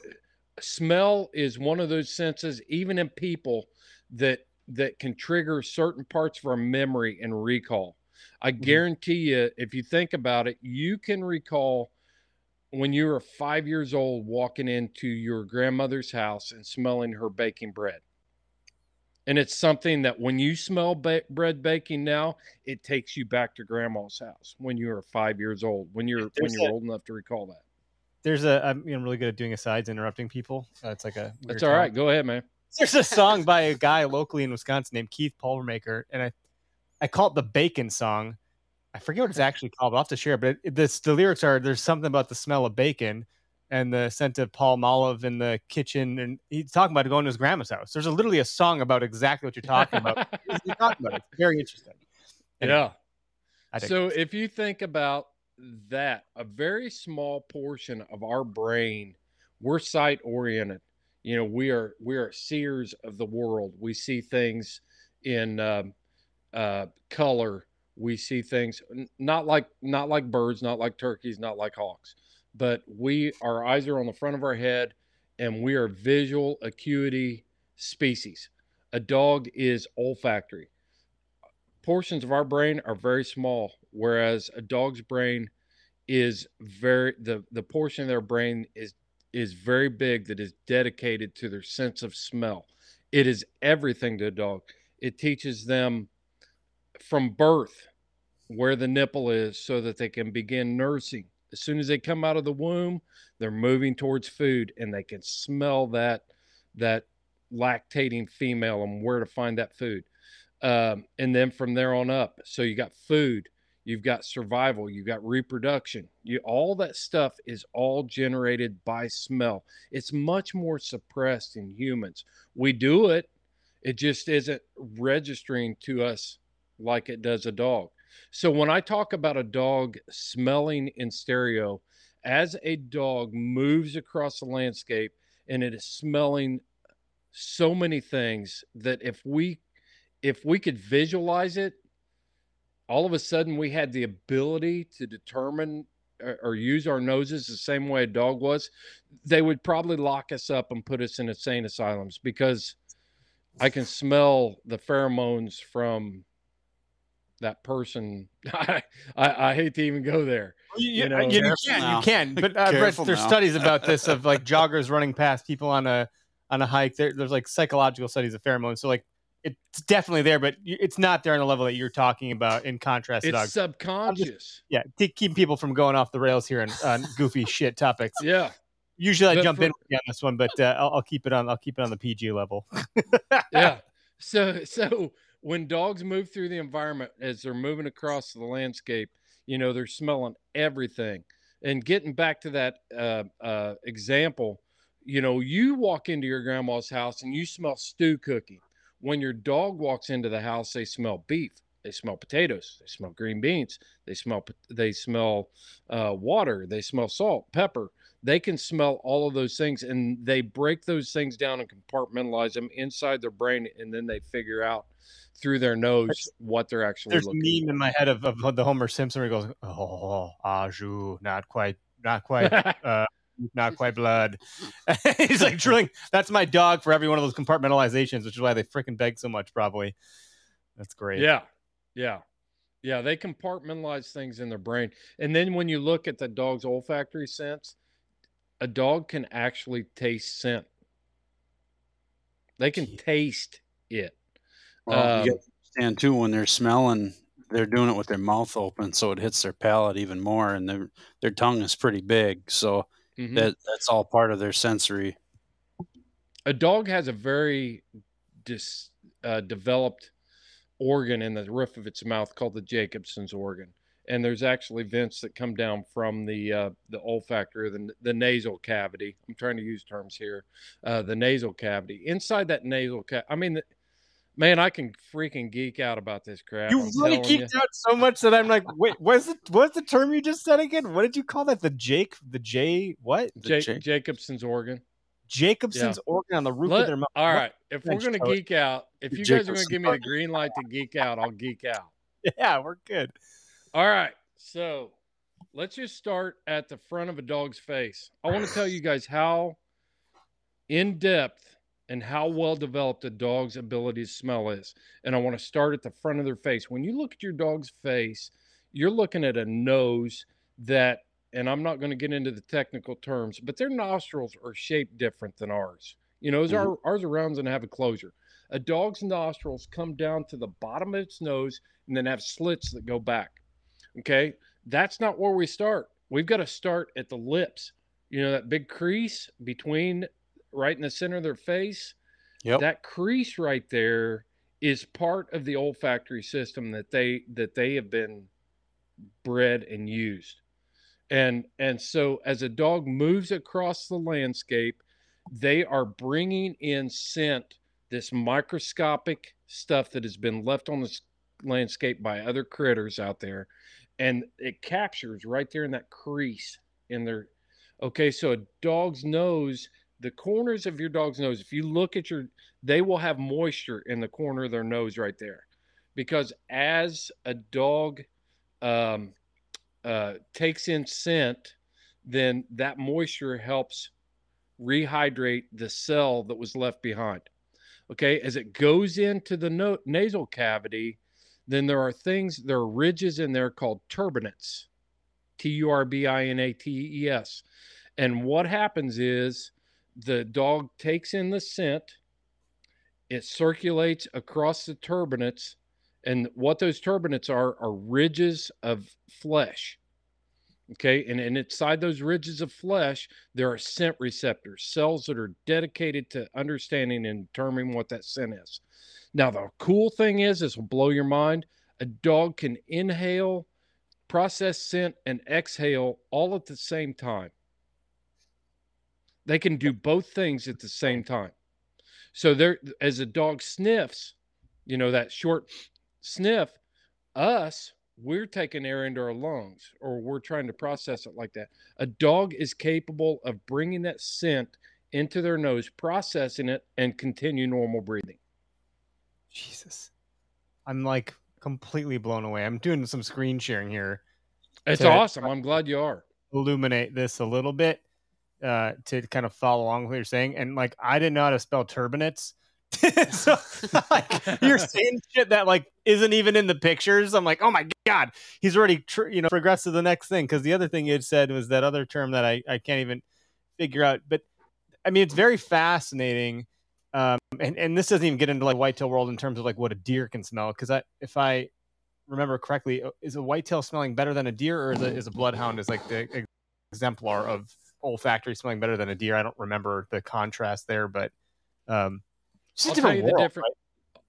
smell is one of those senses even in people that that can trigger certain parts of our memory and recall i mm-hmm. guarantee you if you think about it you can recall when you were five years old walking into your grandmother's house and smelling her baking bread and it's something that when you smell ba- bread baking now it takes you back to grandma's house when you were five years old when you're when you're
a-
old enough to recall that
There's a I'm you know, really good at doing asides, interrupting people. Uh, it's like a
that's all
talent.
right go ahead man
There's a song by a guy locally in Wisconsin named Keith Pulvermaker, and I I call it the Bacon song. I forget what it's actually called. I'll have to share, it, but it, this, the lyrics are there's something about the smell of bacon and the scent of Palmolive in the kitchen, and he's talking about going to his grandma's house. There's a, literally a song about exactly what you're talking about. He's talking about it. It's very interesting. Anyway,
yeah. So if you think about that, a very small portion of our brain, we're sight oriented. You know, we are we are seers of the world. We see things in um, uh, color. We see things not like not like birds, not like turkeys, not like hawks, but we our eyes are on the front of our head, and we are visual acuity species. A dog is olfactory portions of our brain are very small, whereas a dog's brain is very the the portion of their brain is is very big that is dedicated to their sense of smell. It is everything to a dog. It teaches them from birth where the nipple is so that they can begin nursing. As soon as they come out of the womb, they're moving towards food and they can smell that that lactating female and where to find that food. Um, and then from there on up so you got food you've got survival you've got reproduction. You all that stuff is all generated by smell. It's much more suppressed in humans. We do it it just isn't registering to us like it does a dog so when i talk about a dog smelling in stereo as a dog moves across the landscape and it is smelling so many things that if we if we could visualize it, all of a sudden we had the ability to determine or, use our noses the same way a dog was, they would probably lock us up and put us in insane asylums because I can smell the pheromones from that person. I, I, I hate to even go there.
You,
you
you,
know-
you- you can,
now.
you can, but uh, Brett,
Careful
there's
now.
studies about this of like joggers running past people on a on a hike. There, there's like psychological studies of pheromones. So like it's definitely there, but it's not there on the level that you're talking about. In contrast to
It's
dogs,
subconscious.
yeah, to keep people from going off the rails here on, on goofy shit topics.
Yeah.
Usually I
But
jump
for-
in on this one, but uh, I'll, I'll keep it on. I'll keep it on the PG level.
yeah. So so when dogs move through the environment as they're moving across the landscape, you know they're smelling everything. And getting back to that uh, uh, example, you know, you walk into your grandma's house and you smell stew cooking. When your dog walks into the house, they smell beef. They smell potatoes. They smell green beans. They smell they smell uh, water. They smell salt, pepper they can smell all of those things and they break those things down and compartmentalize them inside their brain and then they figure out through their nose what they're actually
There's a
looking
meme in my head of, of the Homer Simpson where he goes, "Oh, ah, Aju, not quite, not quite,
for.
Uh, not quite blood." He's like drilling. That's my dog for every one of those compartmentalizations, which is why they freaking beg so much. Probably. That's great.
yeah. Yeah. Yeah. They compartmentalize things in their brain. And then when you look at the dog's olfactory sense, a dog can actually taste scent. They can
Yeah.
taste it.
Well,
Um,
you understand too when they're smelling they're doing it with their mouth open, so it hits their palate even more, and their their tongue is pretty big, so
Mhm.
that that's all part of their sensory.
a dog has a very dis, uh, developed organ in the roof of its mouth called the Jacobson's organ, and there's actually vents that come down from the uh, the olfactory, the the nasal cavity. I'm trying to use terms here. Uh, the nasal cavity. Inside that nasal cavity, I mean, man, I can freaking geek out about this crap.
You
I'm
really
telling you.
geeked out so much that I'm like, wait, what's it? What's the term you just said again? What did you call that? The Jake, the J, what?
The J-
Jacobson's organ.
Jacobson's organ on the roof of their mouth.
All right, if we're gonna geek out, if you guys are gonna give me the green light to geek out, I'll geek out.
Yeah, we're good.
All right. So let's just start at the front of a dog's face. I want to tell you guys how in depth and how well developed a dog's ability to smell is. And I want to start at the front of their face. When you look at your dog's face, you're looking at a nose that, and I'm not going to get into the technical terms, but their nostrils are shaped different than ours. You know, mm-hmm. ours are, ours are rounds and have a closure. A dog's nostrils come down to the bottom of its nose and then have slits that go back. Okay. That's not where we start. We've got to start at the lips. You know, that big crease between right in the center of their face.
Yep.
That crease right there is part of the olfactory system that they that they have been bred and used. And and so as a dog moves across the landscape, they are bringing in scent, this microscopic stuff that has been left on the landscape by other critters out there and it captures right there in that crease in their okay so a dog's nose the corners of your dog's nose if you look at your they will have moisture in the corner of their nose right there. Because as a dog um, uh, takes in scent then that moisture helps rehydrate the cell that was left behind. Okay as it goes into the no- nasal cavity then there are things there are ridges in there called turbinates t-u-r-b-i-n-a-t-e-s and what happens is the dog takes in the scent it circulates across the turbinates and what those turbinates are are ridges of flesh okay? And, and inside those ridges of flesh there are scent receptors cells that are dedicated to understanding and determining what that scent is now the cool thing is this will blow your mind. A dog can inhale process scent and exhale all at the same time. They can do both things at the same time. So there as a dog sniffs you know that short sniff us we're taking air into our lungs or we're trying to process it like that. A dog is capable of bringing that scent into their nose processing it and continue normal breathing
Jesus, I'm like completely blown away. I'm doing some screen sharing here.
it's awesome i'm glad you are
illuminate this a little bit uh, to kind of follow along with what you're saying. And like, I didn't know how to spell turbinates. so like, you're saying shit that like isn't even in the pictures. I'm like, oh my god, he's already tr- you know progressed to the next thing. Because the other thing you had said was that other term that I I can't even figure out. But I mean, it's very fascinating. Um, and and this doesn't even get into like whitetail world in terms of like what a deer can smell. Because I if I remember correctly, uh, is a whitetail smelling better than a deer, or is a, is a bloodhound is like the ex- exemplar of olfactory smelling better than a deer? I don't remember the contrast there, but um, it's
I'll tell you the
world,
difference.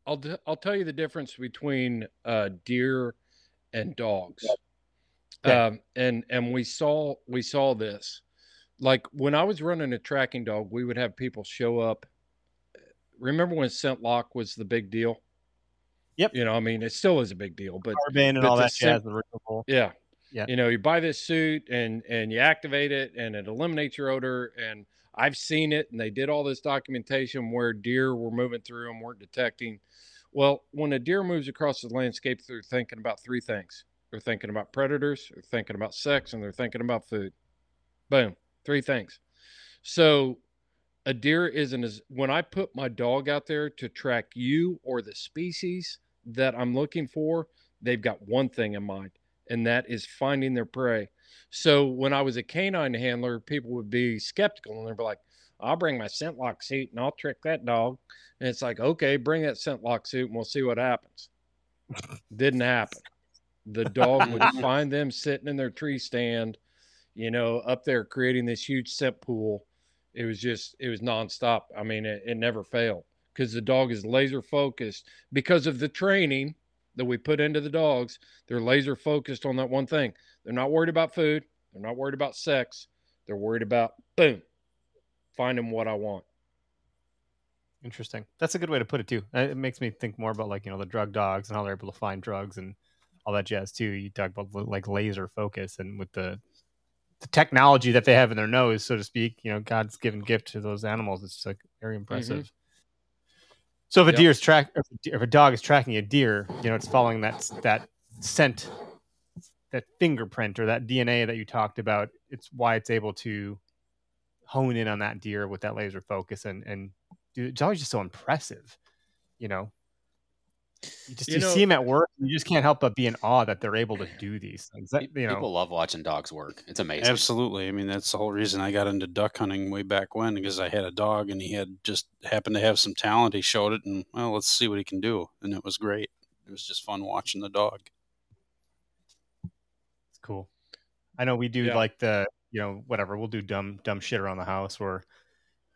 I'll t- I'll tell you the difference between uh, deer and dogs.
Okay.
Um, and and we saw we saw this, like when I was running a tracking dog, we would have people show up. Remember when ScentLok was the big deal?
Yep.
You know, I mean, it still is a big deal, but
carbon and
but
all that jazz.
Yeah.
Yeah.
You know, you buy this suit and and you activate it and it eliminates your odor. And I've seen it and they did all this documentation where deer were moving through and weren't detecting. Well, when a deer moves across the landscape, they're thinking about three things. They're thinking about predators, they're thinking about sex, and they're thinking about food. Boom. Three things. So a deer isn't as when I put my dog out there to track you or the species that I'm looking for, they've got one thing in mind, and that is finding their prey. So when I was a canine handler, people would be skeptical and they'd be like, I'll bring my ScentLok suit and I'll trick that dog. And it's like, okay, bring that ScentLok suit and we'll see what happens. Didn't happen. The dog would find them sitting in their tree stand, you know, up there creating this huge scent pool. It was just, it was nonstop. I mean, it, it never failed because the dog is laser focused because of the training that we put into the dogs. They're laser focused on that one thing. They're not worried about food. They're not worried about sex. They're worried about boom, finding what I want.
Interesting. That's a good way to put it too. Uh, It makes me think more about like you know the drug dogs and how they're able to find drugs and all that jazz too. You talk about like laser focus and with the the technology that they have in their nose, so to speak. You know, God's given gift to those animals. It's like very mm-hmm. impressive. So if a
Yep.
deer is track, if a, deer- if a dog is tracking a deer, you know, it's following that that scent, that fingerprint or that DNA that you talked about. It's why it's able to hone in on that deer with that laser focus and and dude, it's always just so impressive, you know. You just
You
you,
know-
see them at work, you just can't help but be in awe that they're able to do these things. That, you know,
People love watching dogs work. It's amazing.
Absolutely. I mean, that's the whole reason I got into duck hunting way back when because I had a dog and he had just happened to have some talent. He showed it, and well, let's see what he can do. And it was great. It was just fun watching the dog.
It's cool. I know we do
Yeah.
like the you know whatever we'll do dumb dumb shit around the house where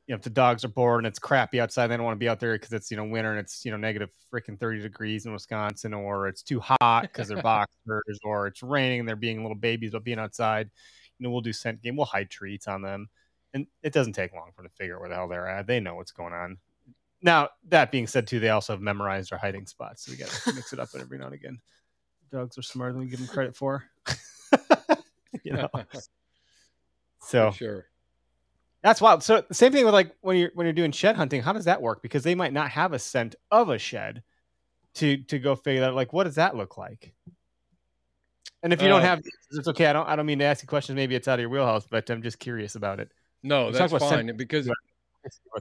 you know if the dogs are bored and it's crappy outside they don't want to be out there because it's you know winter and it's you know negative freaking 30 degrees in Wisconsin or it's too hot because they're boxers or it's raining and they're being little babies but being outside you know we'll do scent game we'll hide treats on them. And it doesn't take long for them to figure out where the hell they're at they know what's going on. Now that being said too they also have memorized our hiding spots so we got to mix it up every now and again. Dogs are smarter than we give them credit for. You know? So
For sure.
That's wild. So same thing with like when you're when you're doing shed hunting, how does that work? Because they might not have a scent of a shed to to go figure out like what does that look like? And if you don't
Uh,
have, it's okay. I don't I don't mean to ask you questions. Maybe it's out of your wheelhouse, but I'm just curious about it.
No, that's
about scent-
fine because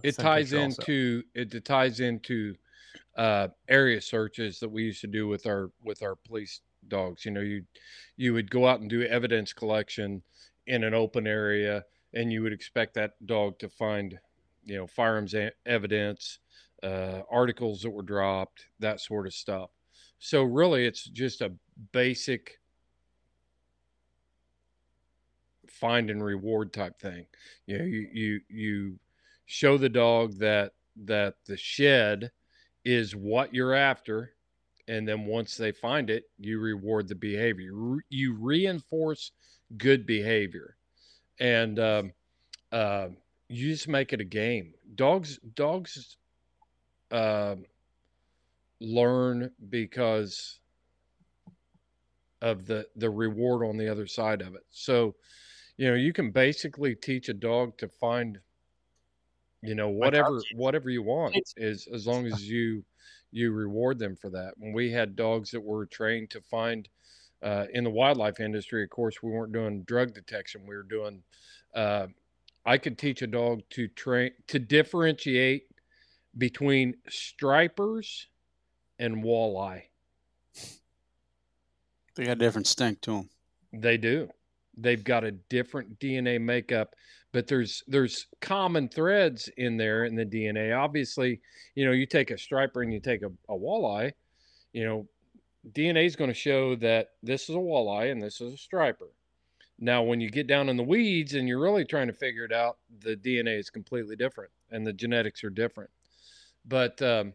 it ties
also.
into it ties into uh area searches that we used to do with our with our police dogs you know you you would go out and do evidence collection in an open area and you would expect that dog to find you know firearms e- evidence uh articles that were dropped that sort of stuff. So really it's just a basic find and reward type thing. You know you you you show the dog that that the shed is what you're after and then once they find it you reward the behavior. You reinforce good behavior and um, uh, you just make it a game. Dogs dogs um learn because of the the reward on the other side of it. So you know you can basically teach a dog to find you know whatever whatever you want is as long as you you reward them for that. When we had dogs that were trained to find uh, in the wildlife industry of course we weren't doing drug detection we were doing uh, i could teach a dog to train to differentiate between stripers and walleye
They got a different stink to them.
They do. They've got a different DNA makeup, but there's there's common threads in there in the DNA. Obviously, you know, you take a striper and you take a, a walleye, you know, DNA is going to show that this is a walleye and this is a striper. Now, when you get down in the weeds and you're really trying to figure it out, the DNA is completely different and the genetics are different. But um,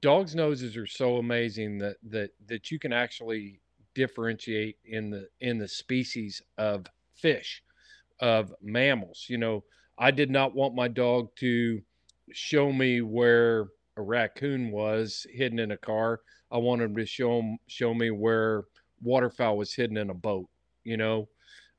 dogs' noses are so amazing that that that you can actually differentiate in the in the species of fish of mammals you know i did not want my dog to show me where a raccoon was hidden in a car i wanted to show him, show me where waterfowl was hidden in a boat you know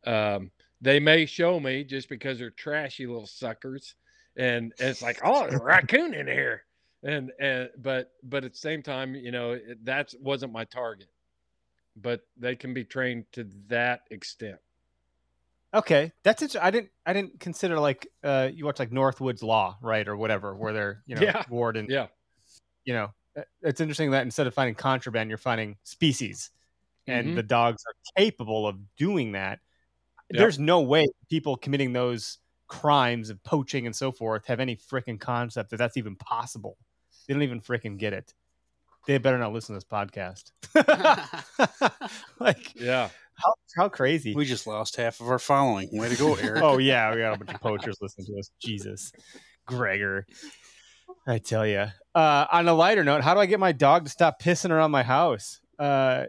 um, they may show me just because they're trashy little suckers and, and it's like oh there's a raccoon in here and and but but at the same time you know that wasn't my target but they can be trained to that extent.
Okay, that's it. I didn't I didn't consider like uh you watch like North Woods Law, right, or whatever, where they're you know
Yeah.
warden.
Yeah.
You know, it's interesting that instead of finding contraband, you're finding species, and
Mhm.
the dogs are capable of doing that.
Yep.
There's no way people committing those crimes of poaching and so forth have any freaking concept that that's even possible. They don't even freaking get it. they better not listen to this podcast. like
Yeah.
how, how crazy.
We just lost half of our following. Way to go, Eric.
oh yeah, we got a bunch of poachers listening to us. Jesus, Gregor. I tell you. Uh, on a lighter note, how do I get my dog to stop pissing around my house? Uh,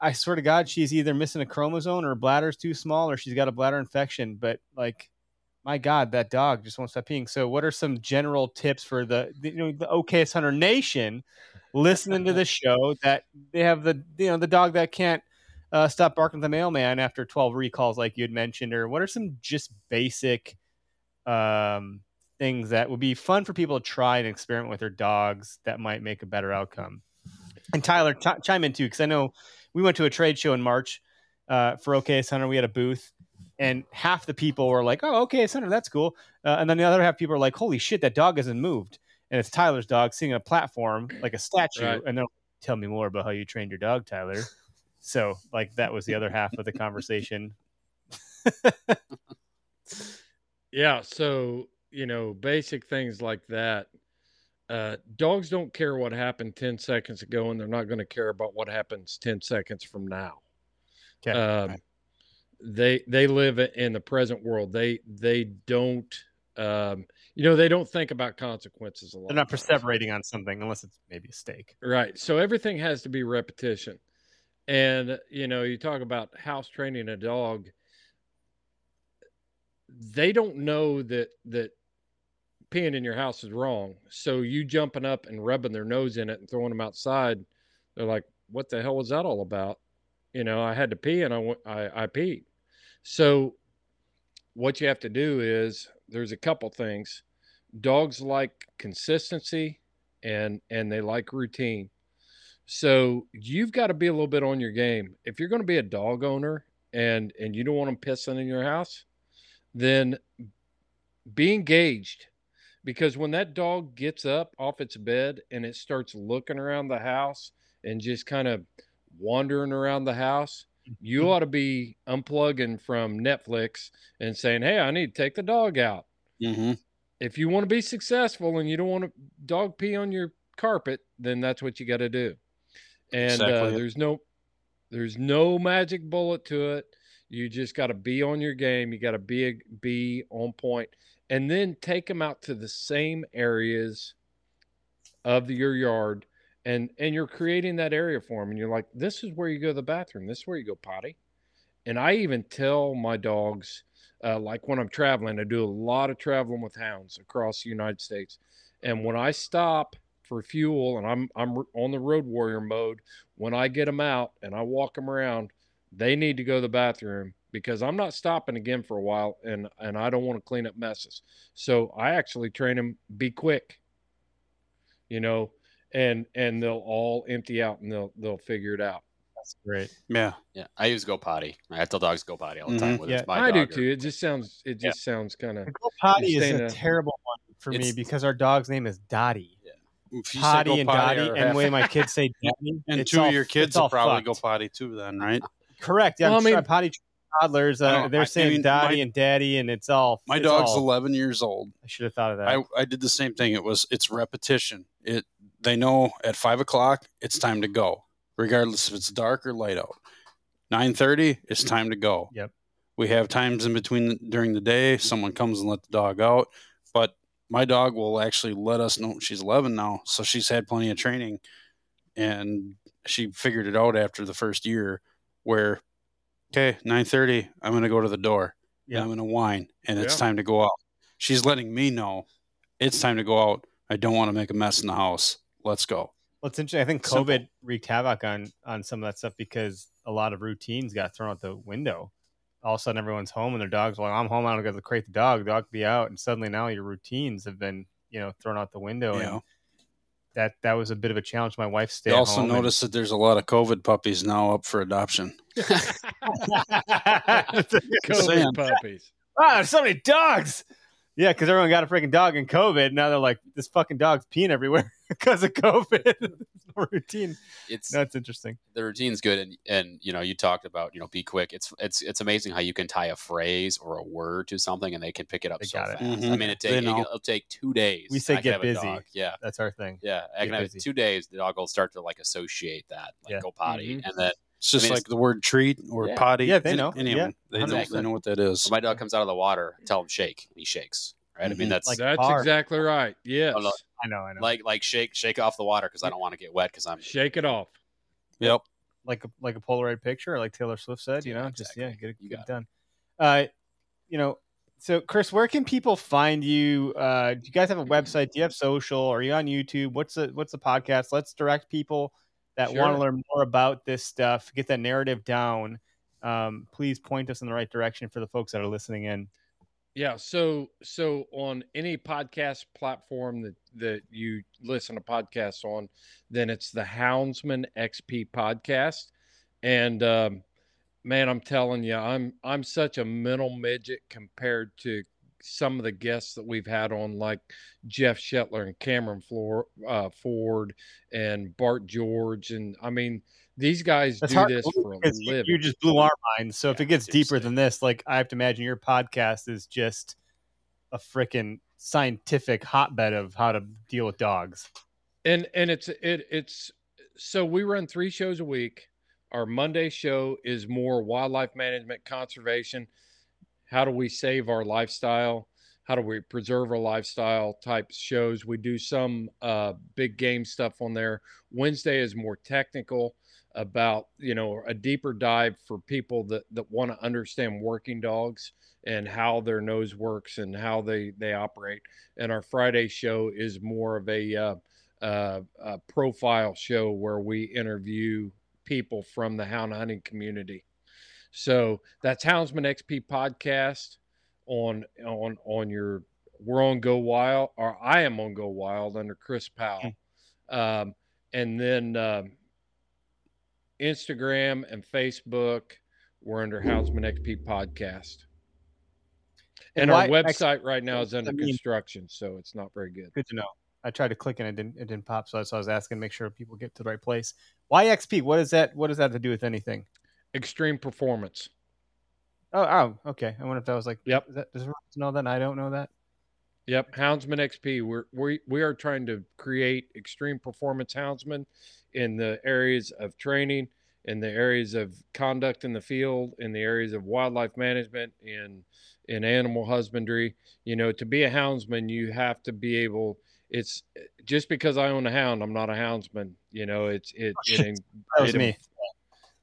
I swear to God, she's either missing a chromosome or her bladder's too small, or she's got a bladder infection. But like, my God, that dog just won't stop peeing. So, what are some general tips for the the, you know the Okayest Hunter Nation listening to the show that they have the you know the dog that can't uh, stop barking at the mailman after 12 recalls, like you had mentioned, or what are some just basic um, things that would be fun for people to try and experiment with their dogs that might make a better outcome? And Tyler, ch- chime in too, because I know we went to a trade show in March uh, for Okayest Hunter. We had a booth, and half the people were like, "Oh, Okayest Hunter, that's cool," uh, and then the other half people are like, "Holy shit, that dog hasn't moved." And it's Tyler's dog sitting on a platform like a statue,
Right.
and they're like, tell me more about how you trained your dog, Tyler. So, like, that was the other half of the conversation.
Yeah. So, you know, basic things like that. Uh, dogs don't care what happened 10 seconds ago, and they're not going to care about what happens 10 seconds from now.
Okay.
Um, they they live in the present world. They they don't um, you know they don't think about consequences a lot.
They're not perseverating on something unless it's maybe a steak.
Right. So everything has to be repetition. And you know, you talk about house training a dog. They don't know that that peeing in your house is wrong. So you jumping up and rubbing their nose in it and throwing them outside, they're like, "What the hell was that all about?" You know, I had to pee and I went, I, I peed. So what you have to do is there's a couple things. Dogs like consistency and and they like routine. So you've got to be a little bit on your game. If you're going to be a dog owner and and you don't want them pissing in your house, then be engaged because when that dog gets up off its bed and it starts looking around the house and just kind of wandering around the house, you ought to be unplugging from Netflix and saying, "Hey, I need to take the dog out."
Mm-hmm.
if you want to be successful and you don't want to dog pee on your carpet, then that's what you got to do. And uh, there's no there's no magic bullet to it. You just got to be on your game. You got to be be on point, and then take them out to the same areas of the, your yard, and and you're creating that area for them. And you're like, this is where you go to the bathroom. This is where you go potty. And I even tell my dogs, uh, like when I'm traveling, I do a lot of traveling with hounds across the United States. And when I stop for fuel and I'm I'm on the road warrior mode, when I get them out and I walk them around, they need to go to the bathroom because I'm not stopping again for a while and and I don't want to clean up messes. So I actually train them be quick. You know, and and they'll all empty out and they'll they'll figure it out.
That's great.
Yeah.
Yeah, I use Go Potty. I tell dogs Go Potty all the time.
Mhm.
Whether it's
Yeah,
my
I do
dog or-
too. It just sounds it just sounds kind of
Go potty is a
a-
terrible one for me because our dog's name is Dottie.
If you say
Potty and
potty
Dottie, and the way my kids say Daddy,
and two
all-
of your kids will probably go potty too, then, right?
Correct. Yeah,
Well,
I'm
I
sure
mean-
potty trained toddlers. Uh, they're
I- I
saying
mean,
Dottie
my-
and Daddy, and it's all.
My
it's
dog's
all-
11 years old.
I should have thought of that.
I, I did the same thing. It was it's repetition. It they know at five o'clock it's time to go, regardless if it's dark or light out. Nine thirty, it's time to go.
Yep.
We have times in between during the day. Someone comes and let the dog out, but my dog will actually let us know she's eleven now, so she's had plenty of training, and she figured it out after the first year, where okay, nine thirty, I'm gonna go to the door.
Yeah.
I'm gonna whine, and it's
Yeah.
time to go out. She's letting me know it's time to go out. I don't want to make a mess in the house. Let's go.
Well, it's interesting. I think
Simple.
COVID wreaked havoc on on some of that stuff because a lot of routines got thrown out the window. All of a sudden, everyone's home and their dog's like, "I'm home. I don't got to crate the dog. The dog be out." And suddenly, now your routines have been, you know, thrown out the window.
You
And? That that was a bit of a challenge. My wife stayed
You also
home. and-
that there's a lot of COVID puppies now up for adoption.
COVID puppies.
wow, there's so many dogs. Yeah, because everyone got a freaking dog in COVID. Now they're like, this fucking dog's peeing everywhere. because of COVID. no routine.
It's
That's interesting.
the routine's good, and and you know you talked about you know be quick. It's it's it's amazing how you can tie a phrase or a word to something, and they can pick it up
They
so
got it.
fast. I mean, it
They
take
know.
it'll take two days.
We say
I
get busy.
Yeah,
That's our thing.
yeah. I
Get
can have two days. The dog will start to like associate that, like
Yeah.
go potty,
Mhm.
and then
It's just
I mean,
like the word treat or
Yeah.
potty.
Yeah, they know.
Any
Yeah.
They know, they know what that is.
when my dog comes out of the water, I tell him shake, and he shakes. Right? I mean,
Mhm.
that's
Like
like
That's
car.
exactly right. Yes.
no.
I know, I know.
like like shake shake off the water because I don't want to get wet because I'm
Shake it off.
Yep.
like a like a Polaroid picture, like Taylor Swift said. You
Yeah,
know, just yeah, get it, get it done. Uh, you know, so Chris, where can people find you? Uh, do you guys have a website? Do you have social? Are you on YouTube? What's the what's the podcast? Let's direct people that want to learn more about this stuff, get that narrative down. Um, please point us in the right direction for the folks that are listening in.
Yeah, so so on any podcast platform that that you listen to podcasts on, then it's the Houndsman XP podcast, and um, man, I'm telling you, I'm I'm such a mental midget compared to some of the guests that we've had on, like Jeff Shetler and Cameron Floor, uh, Ford and Bart George, and I mean these guys
That's
do this for a
you,
living.
you just blew our minds. So if it gets deeper than this, like I have to imagine your podcast is just a freaking scientific hotbed of how to deal with dogs.
and and it's it it's so we run three shows a week our monday show is more wildlife management conservation how do we save our lifestyle how do we preserve our lifestyle type shows we do some uh, big game stuff on there wednesday is more technical about you know a deeper dive for people that that want to understand working dogs and how their nose works and how they they operate. And our friday show is more of a uh, uh, a profile show where we interview people from the hound hunting community. So that's Houndsman XP podcast on on on your we're on Go Wild or I am on Go Wild under Chris Powell, um, and then um, Instagram and Facebook we're under Houndsman XP podcast.
And
And our website right now is
I
under
mean-
construction, so it's not very good.
Good to know. I tried to click and it didn't it didn't pop, so that's why I was asking to make sure people get to the right place. Why XP? What is that? What does that have to do with anything?
Extreme performance.
Oh, oh, okay. I wonder if that was like.
Yep.
Is that, does everyone know that? And I don't know that.
Yep, Houndsman XP. We're we we are trying to create extreme performance houndsmen in the areas of training, in the areas of conduct in the field, in the areas of wildlife management, in in animal husbandry. You know, to be a houndsman, you have to be able. It's just because I own a hound, I'm not a houndsman. You know, it's it it, in-
That was
it,
me.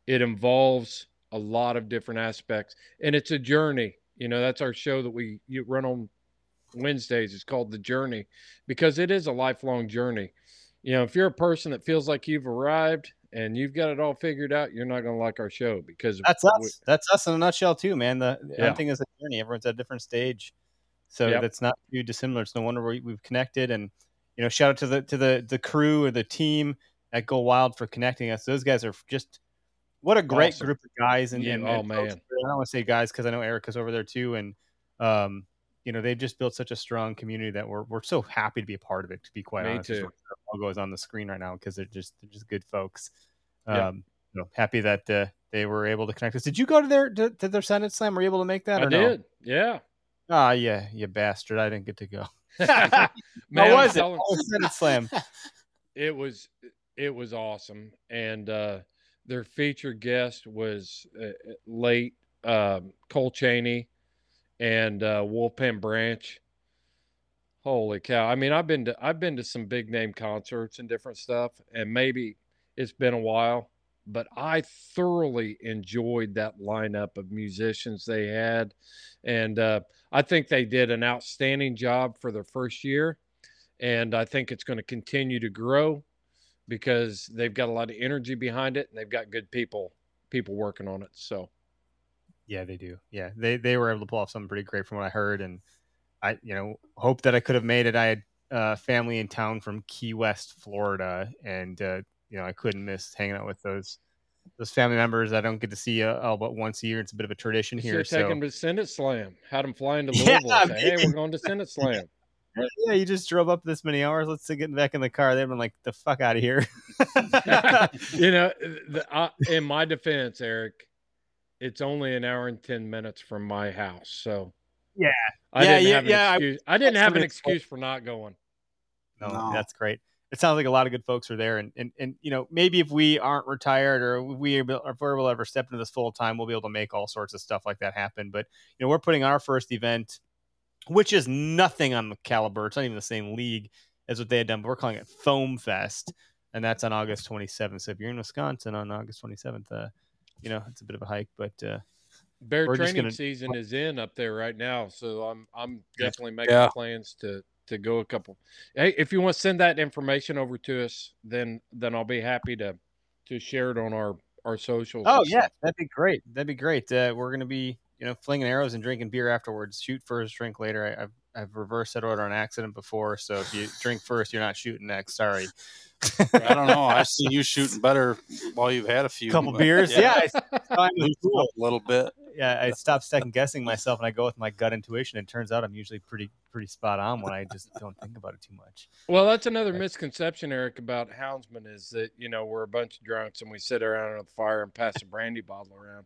it involves a lot of different aspects and it's a journey you know that's our show that we you run on wednesdays it's called the journey because it is a lifelong journey you know if you're a person that feels like you've arrived and you've got it all figured out you're not going to like our show because
That's
we-
us. That's us in a nutshell too, man. The the
Yeah.
hunting is a journey. Everyone's at a different stage, so
Yep.
that's not too dissimilar. It's no wonder we, we've connected. And you know, shout out to the to the the crew or the team at Go Wild for connecting us. Those guys are just what a great
Awesome.
group of guys. And,
Yeah,
and,
oh,
and folks-
man.
I don't want to say guys because I know Erica's over there too, and um, you know, they've just built such a strong community that we're we're so happy to be a part of it. To be quite
Me
honest,
too.
look their logo is on the screen right now because they're just they're just good folks.
Yeah.
Um, you know, happy that uh, they were able to connect us. Did you go to their to, to their Senate Slam? Were you able to make that?
i
or no?
did yeah
Ah, yeah, you bastard! I didn't get to go.
Man,
How was it? Oh, Senate Slam?
it was it was awesome and uh their featured guest was uh, late um cole chaney and uh wolfpen branch. Holy cow. I mean i've been to i've been to some big name concerts and different stuff and maybe it's been a while but i thoroughly enjoyed that lineup of musicians they had. And uh i think they did an outstanding job for their first year and I think it's going to continue to grow because they've got a lot of energy behind it and they've got good people people working on it. So
Yeah, they do. Yeah, they they were able to pull off something pretty great from what I heard, and I you know hope that I could have made it. I had uh, family in town from Key West, Florida, and uh, you know I couldn't miss hanging out with those those family members. I don't get to see uh, all but once a year. It's a bit of a tradition here.
should have taken
So
them to Senate Slam. Had them flying to
Yeah,
Louisville. and say, hey, we're going to Senate Slam.
yeah, you just drove up this many hours. Let's get back in the car. They've been like, the fuck out of here.
you know, the, uh, in my defense, Eric, it's only an hour and ten minutes from my house, so
Yeah.
I
Yeah,
didn't
yeah,
have an
yeah, I-
excuse. I, didn't have an excuse for not going.
no,
No.
that's great. It sounds like a lot of good folks are there, and and, and you know maybe if we aren't retired or we are if we're able to ever step into this full time, we'll be able to make all sorts of stuff like that happen. But you know we're putting our first event, which is nothing on the caliber. It's not even the same league as what they had done. But we're calling it Foam Fest, and that's on August 27th. So if you're in Wisconsin on August 27th, uh, you know it's a bit of a hike, but uh,
Bear training
gonna-
season is in up there right now, so I'm I'm definitely making
Yeah.
plans to to go a couple. Hey, if you want to send that information over to us, then then I'll be happy to to share it on our our socials.
Oh yeah,
stuff.
that'd be great. That'd be great. Uh, we're gonna be, you know, flinging arrows and drinking beer afterwards. Shoot first, drink later. I, I've I've reversed that order on accident before. So if you drink first, you're not shooting next. Sorry.
I don't know. I've seen you shooting better while you've had a few.
couple
but
beers. Yeah, I, I was
a little bit.
yeah. I stopped second guessing myself and I go with my gut intuition. And it turns out I'm usually pretty pretty spot on when I just don't think about it too much.
Well, that's another misconception, Eric, about houndsmen is that you know we're a bunch of drunks and we sit around at the fire and pass a brandy bottle around.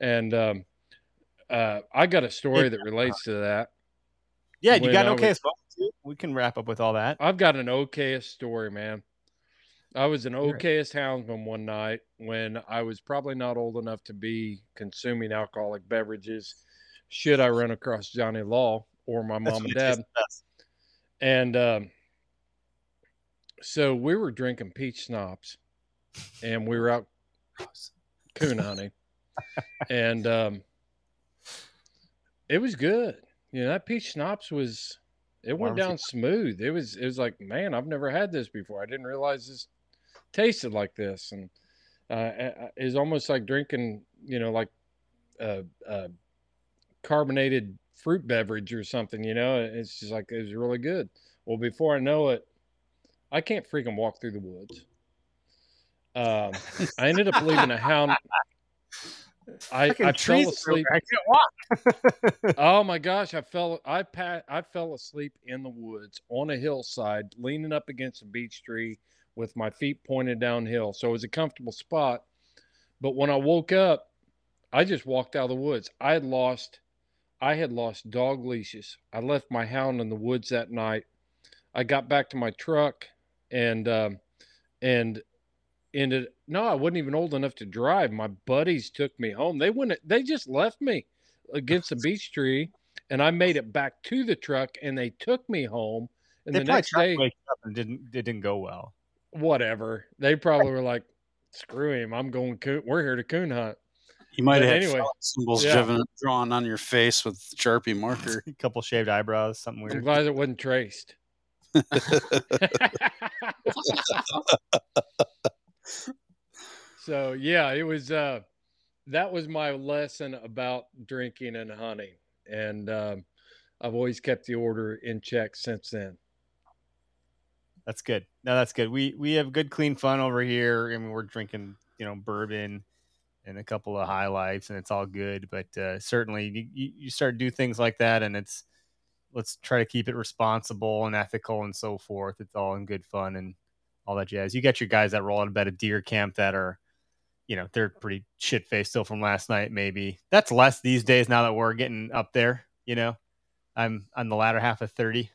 And um, uh, I got a story that relates to that.
Yeah, you got an okay
was-
well. We can wrap up with all that.
I've got an okayest story, man. I was an okayest houndsman one night when I was probably not old enough to be consuming alcoholic beverages. Should I run across Johnny Law or my mom and dad? And um, so we were drinking peach schnapps, and we were out coon hunting, and um, it was good. You know, that peach schnapps was it went down smooth. It was it was like, man, I've never had this before. I didn't realize this tasted like this, and uh, it's almost like drinking, you know, like a, a carbonated fruit beverage or something. You know, it's just like it was really good. Well, before I know it, I can't freaking walk through the woods. Um, I ended up leaving a hound. I, I fell asleep.
I can't walk.
Oh my gosh, I fell I pa- I fell asleep in the woods on a hillside, leaning up against a beech tree with my feet pointed downhill. So it was a comfortable spot. But when I woke up, I just walked out of the woods. I had lost I had lost dog leashes. I left my hound in the woods that night. I got back to my truck and um and ended no, I wasn't even old enough to drive. My buddies took me home. They wouldn't they just left me against a beech tree and I made it back to the truck and they took me home. And
They
the next day,
wake up and didn't it didn't go well.
whatever. They probably were like, screw him. I'm going coon. We're here to coon hunt.
You might
But
have
anyway,
phallic symbols
yeah.
driven, drawn on your face with Sharpie marker.
A couple shaved eyebrows, something
I'm glad it wasn't traced. so yeah, it was uh that was my lesson about drinking and hunting. And um I've always kept the order in check since then.
That's good. No, that's good. We we have good clean fun over here. I mean, we're drinking, you know, bourbon and a couple of highlights, and it's all good. But uh, certainly, you- you, start to do things like that, and it's let's try to keep it responsible and ethical and so forth. It's all in good fun and all that jazz. You got your guys that roll out of bed at deer camp that are, you know, they're pretty shit faced still from last night. Maybe that's less these days now that we're getting up there. You know, I'm on the latter half of thirty,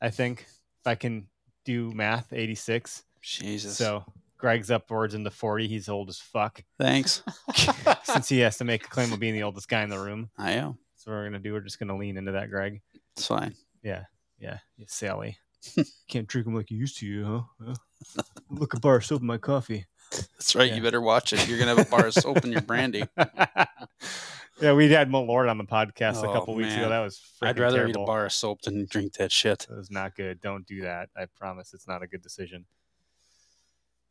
I think, if I can do math, 86.
Jesus.
So Greg's upwards in the 40. He's old as fuck.
thanks.
Since he has to make a claim of being the oldest guy in the room.
I am.
So we're gonna do. We're just gonna lean into that, Greg.
It's fine.
Yeah, yeah, you Sally. Can't drink them like you used to, you huh? Look a bar of soap in my coffee.
That's right.
Yeah.
You better watch it. You're gonna have a bar of soap in your brandy.
yeah, we had Malört on the podcast a
Oh,
couple weeks ago. That was
I'd rather
terrible.
eat a bar of soap than drink that shit.
That was not good. Don't do that. I promise it's not a good decision.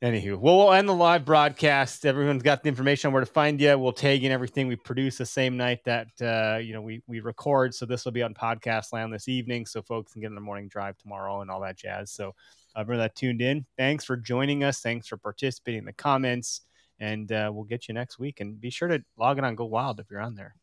Anywho, well, we'll end the live broadcast. Everyone's got the information on where to find you. We'll tag in everything we produce the same night that uh, you know we we record. So this will be on podcast land this evening, so folks can get in the morning drive tomorrow and all that jazz. So everyone that tuned in, thanks for joining us. Thanks for participating in the comments, and uh, we'll get you next week. And be sure to log in on Go Wild if you're on there.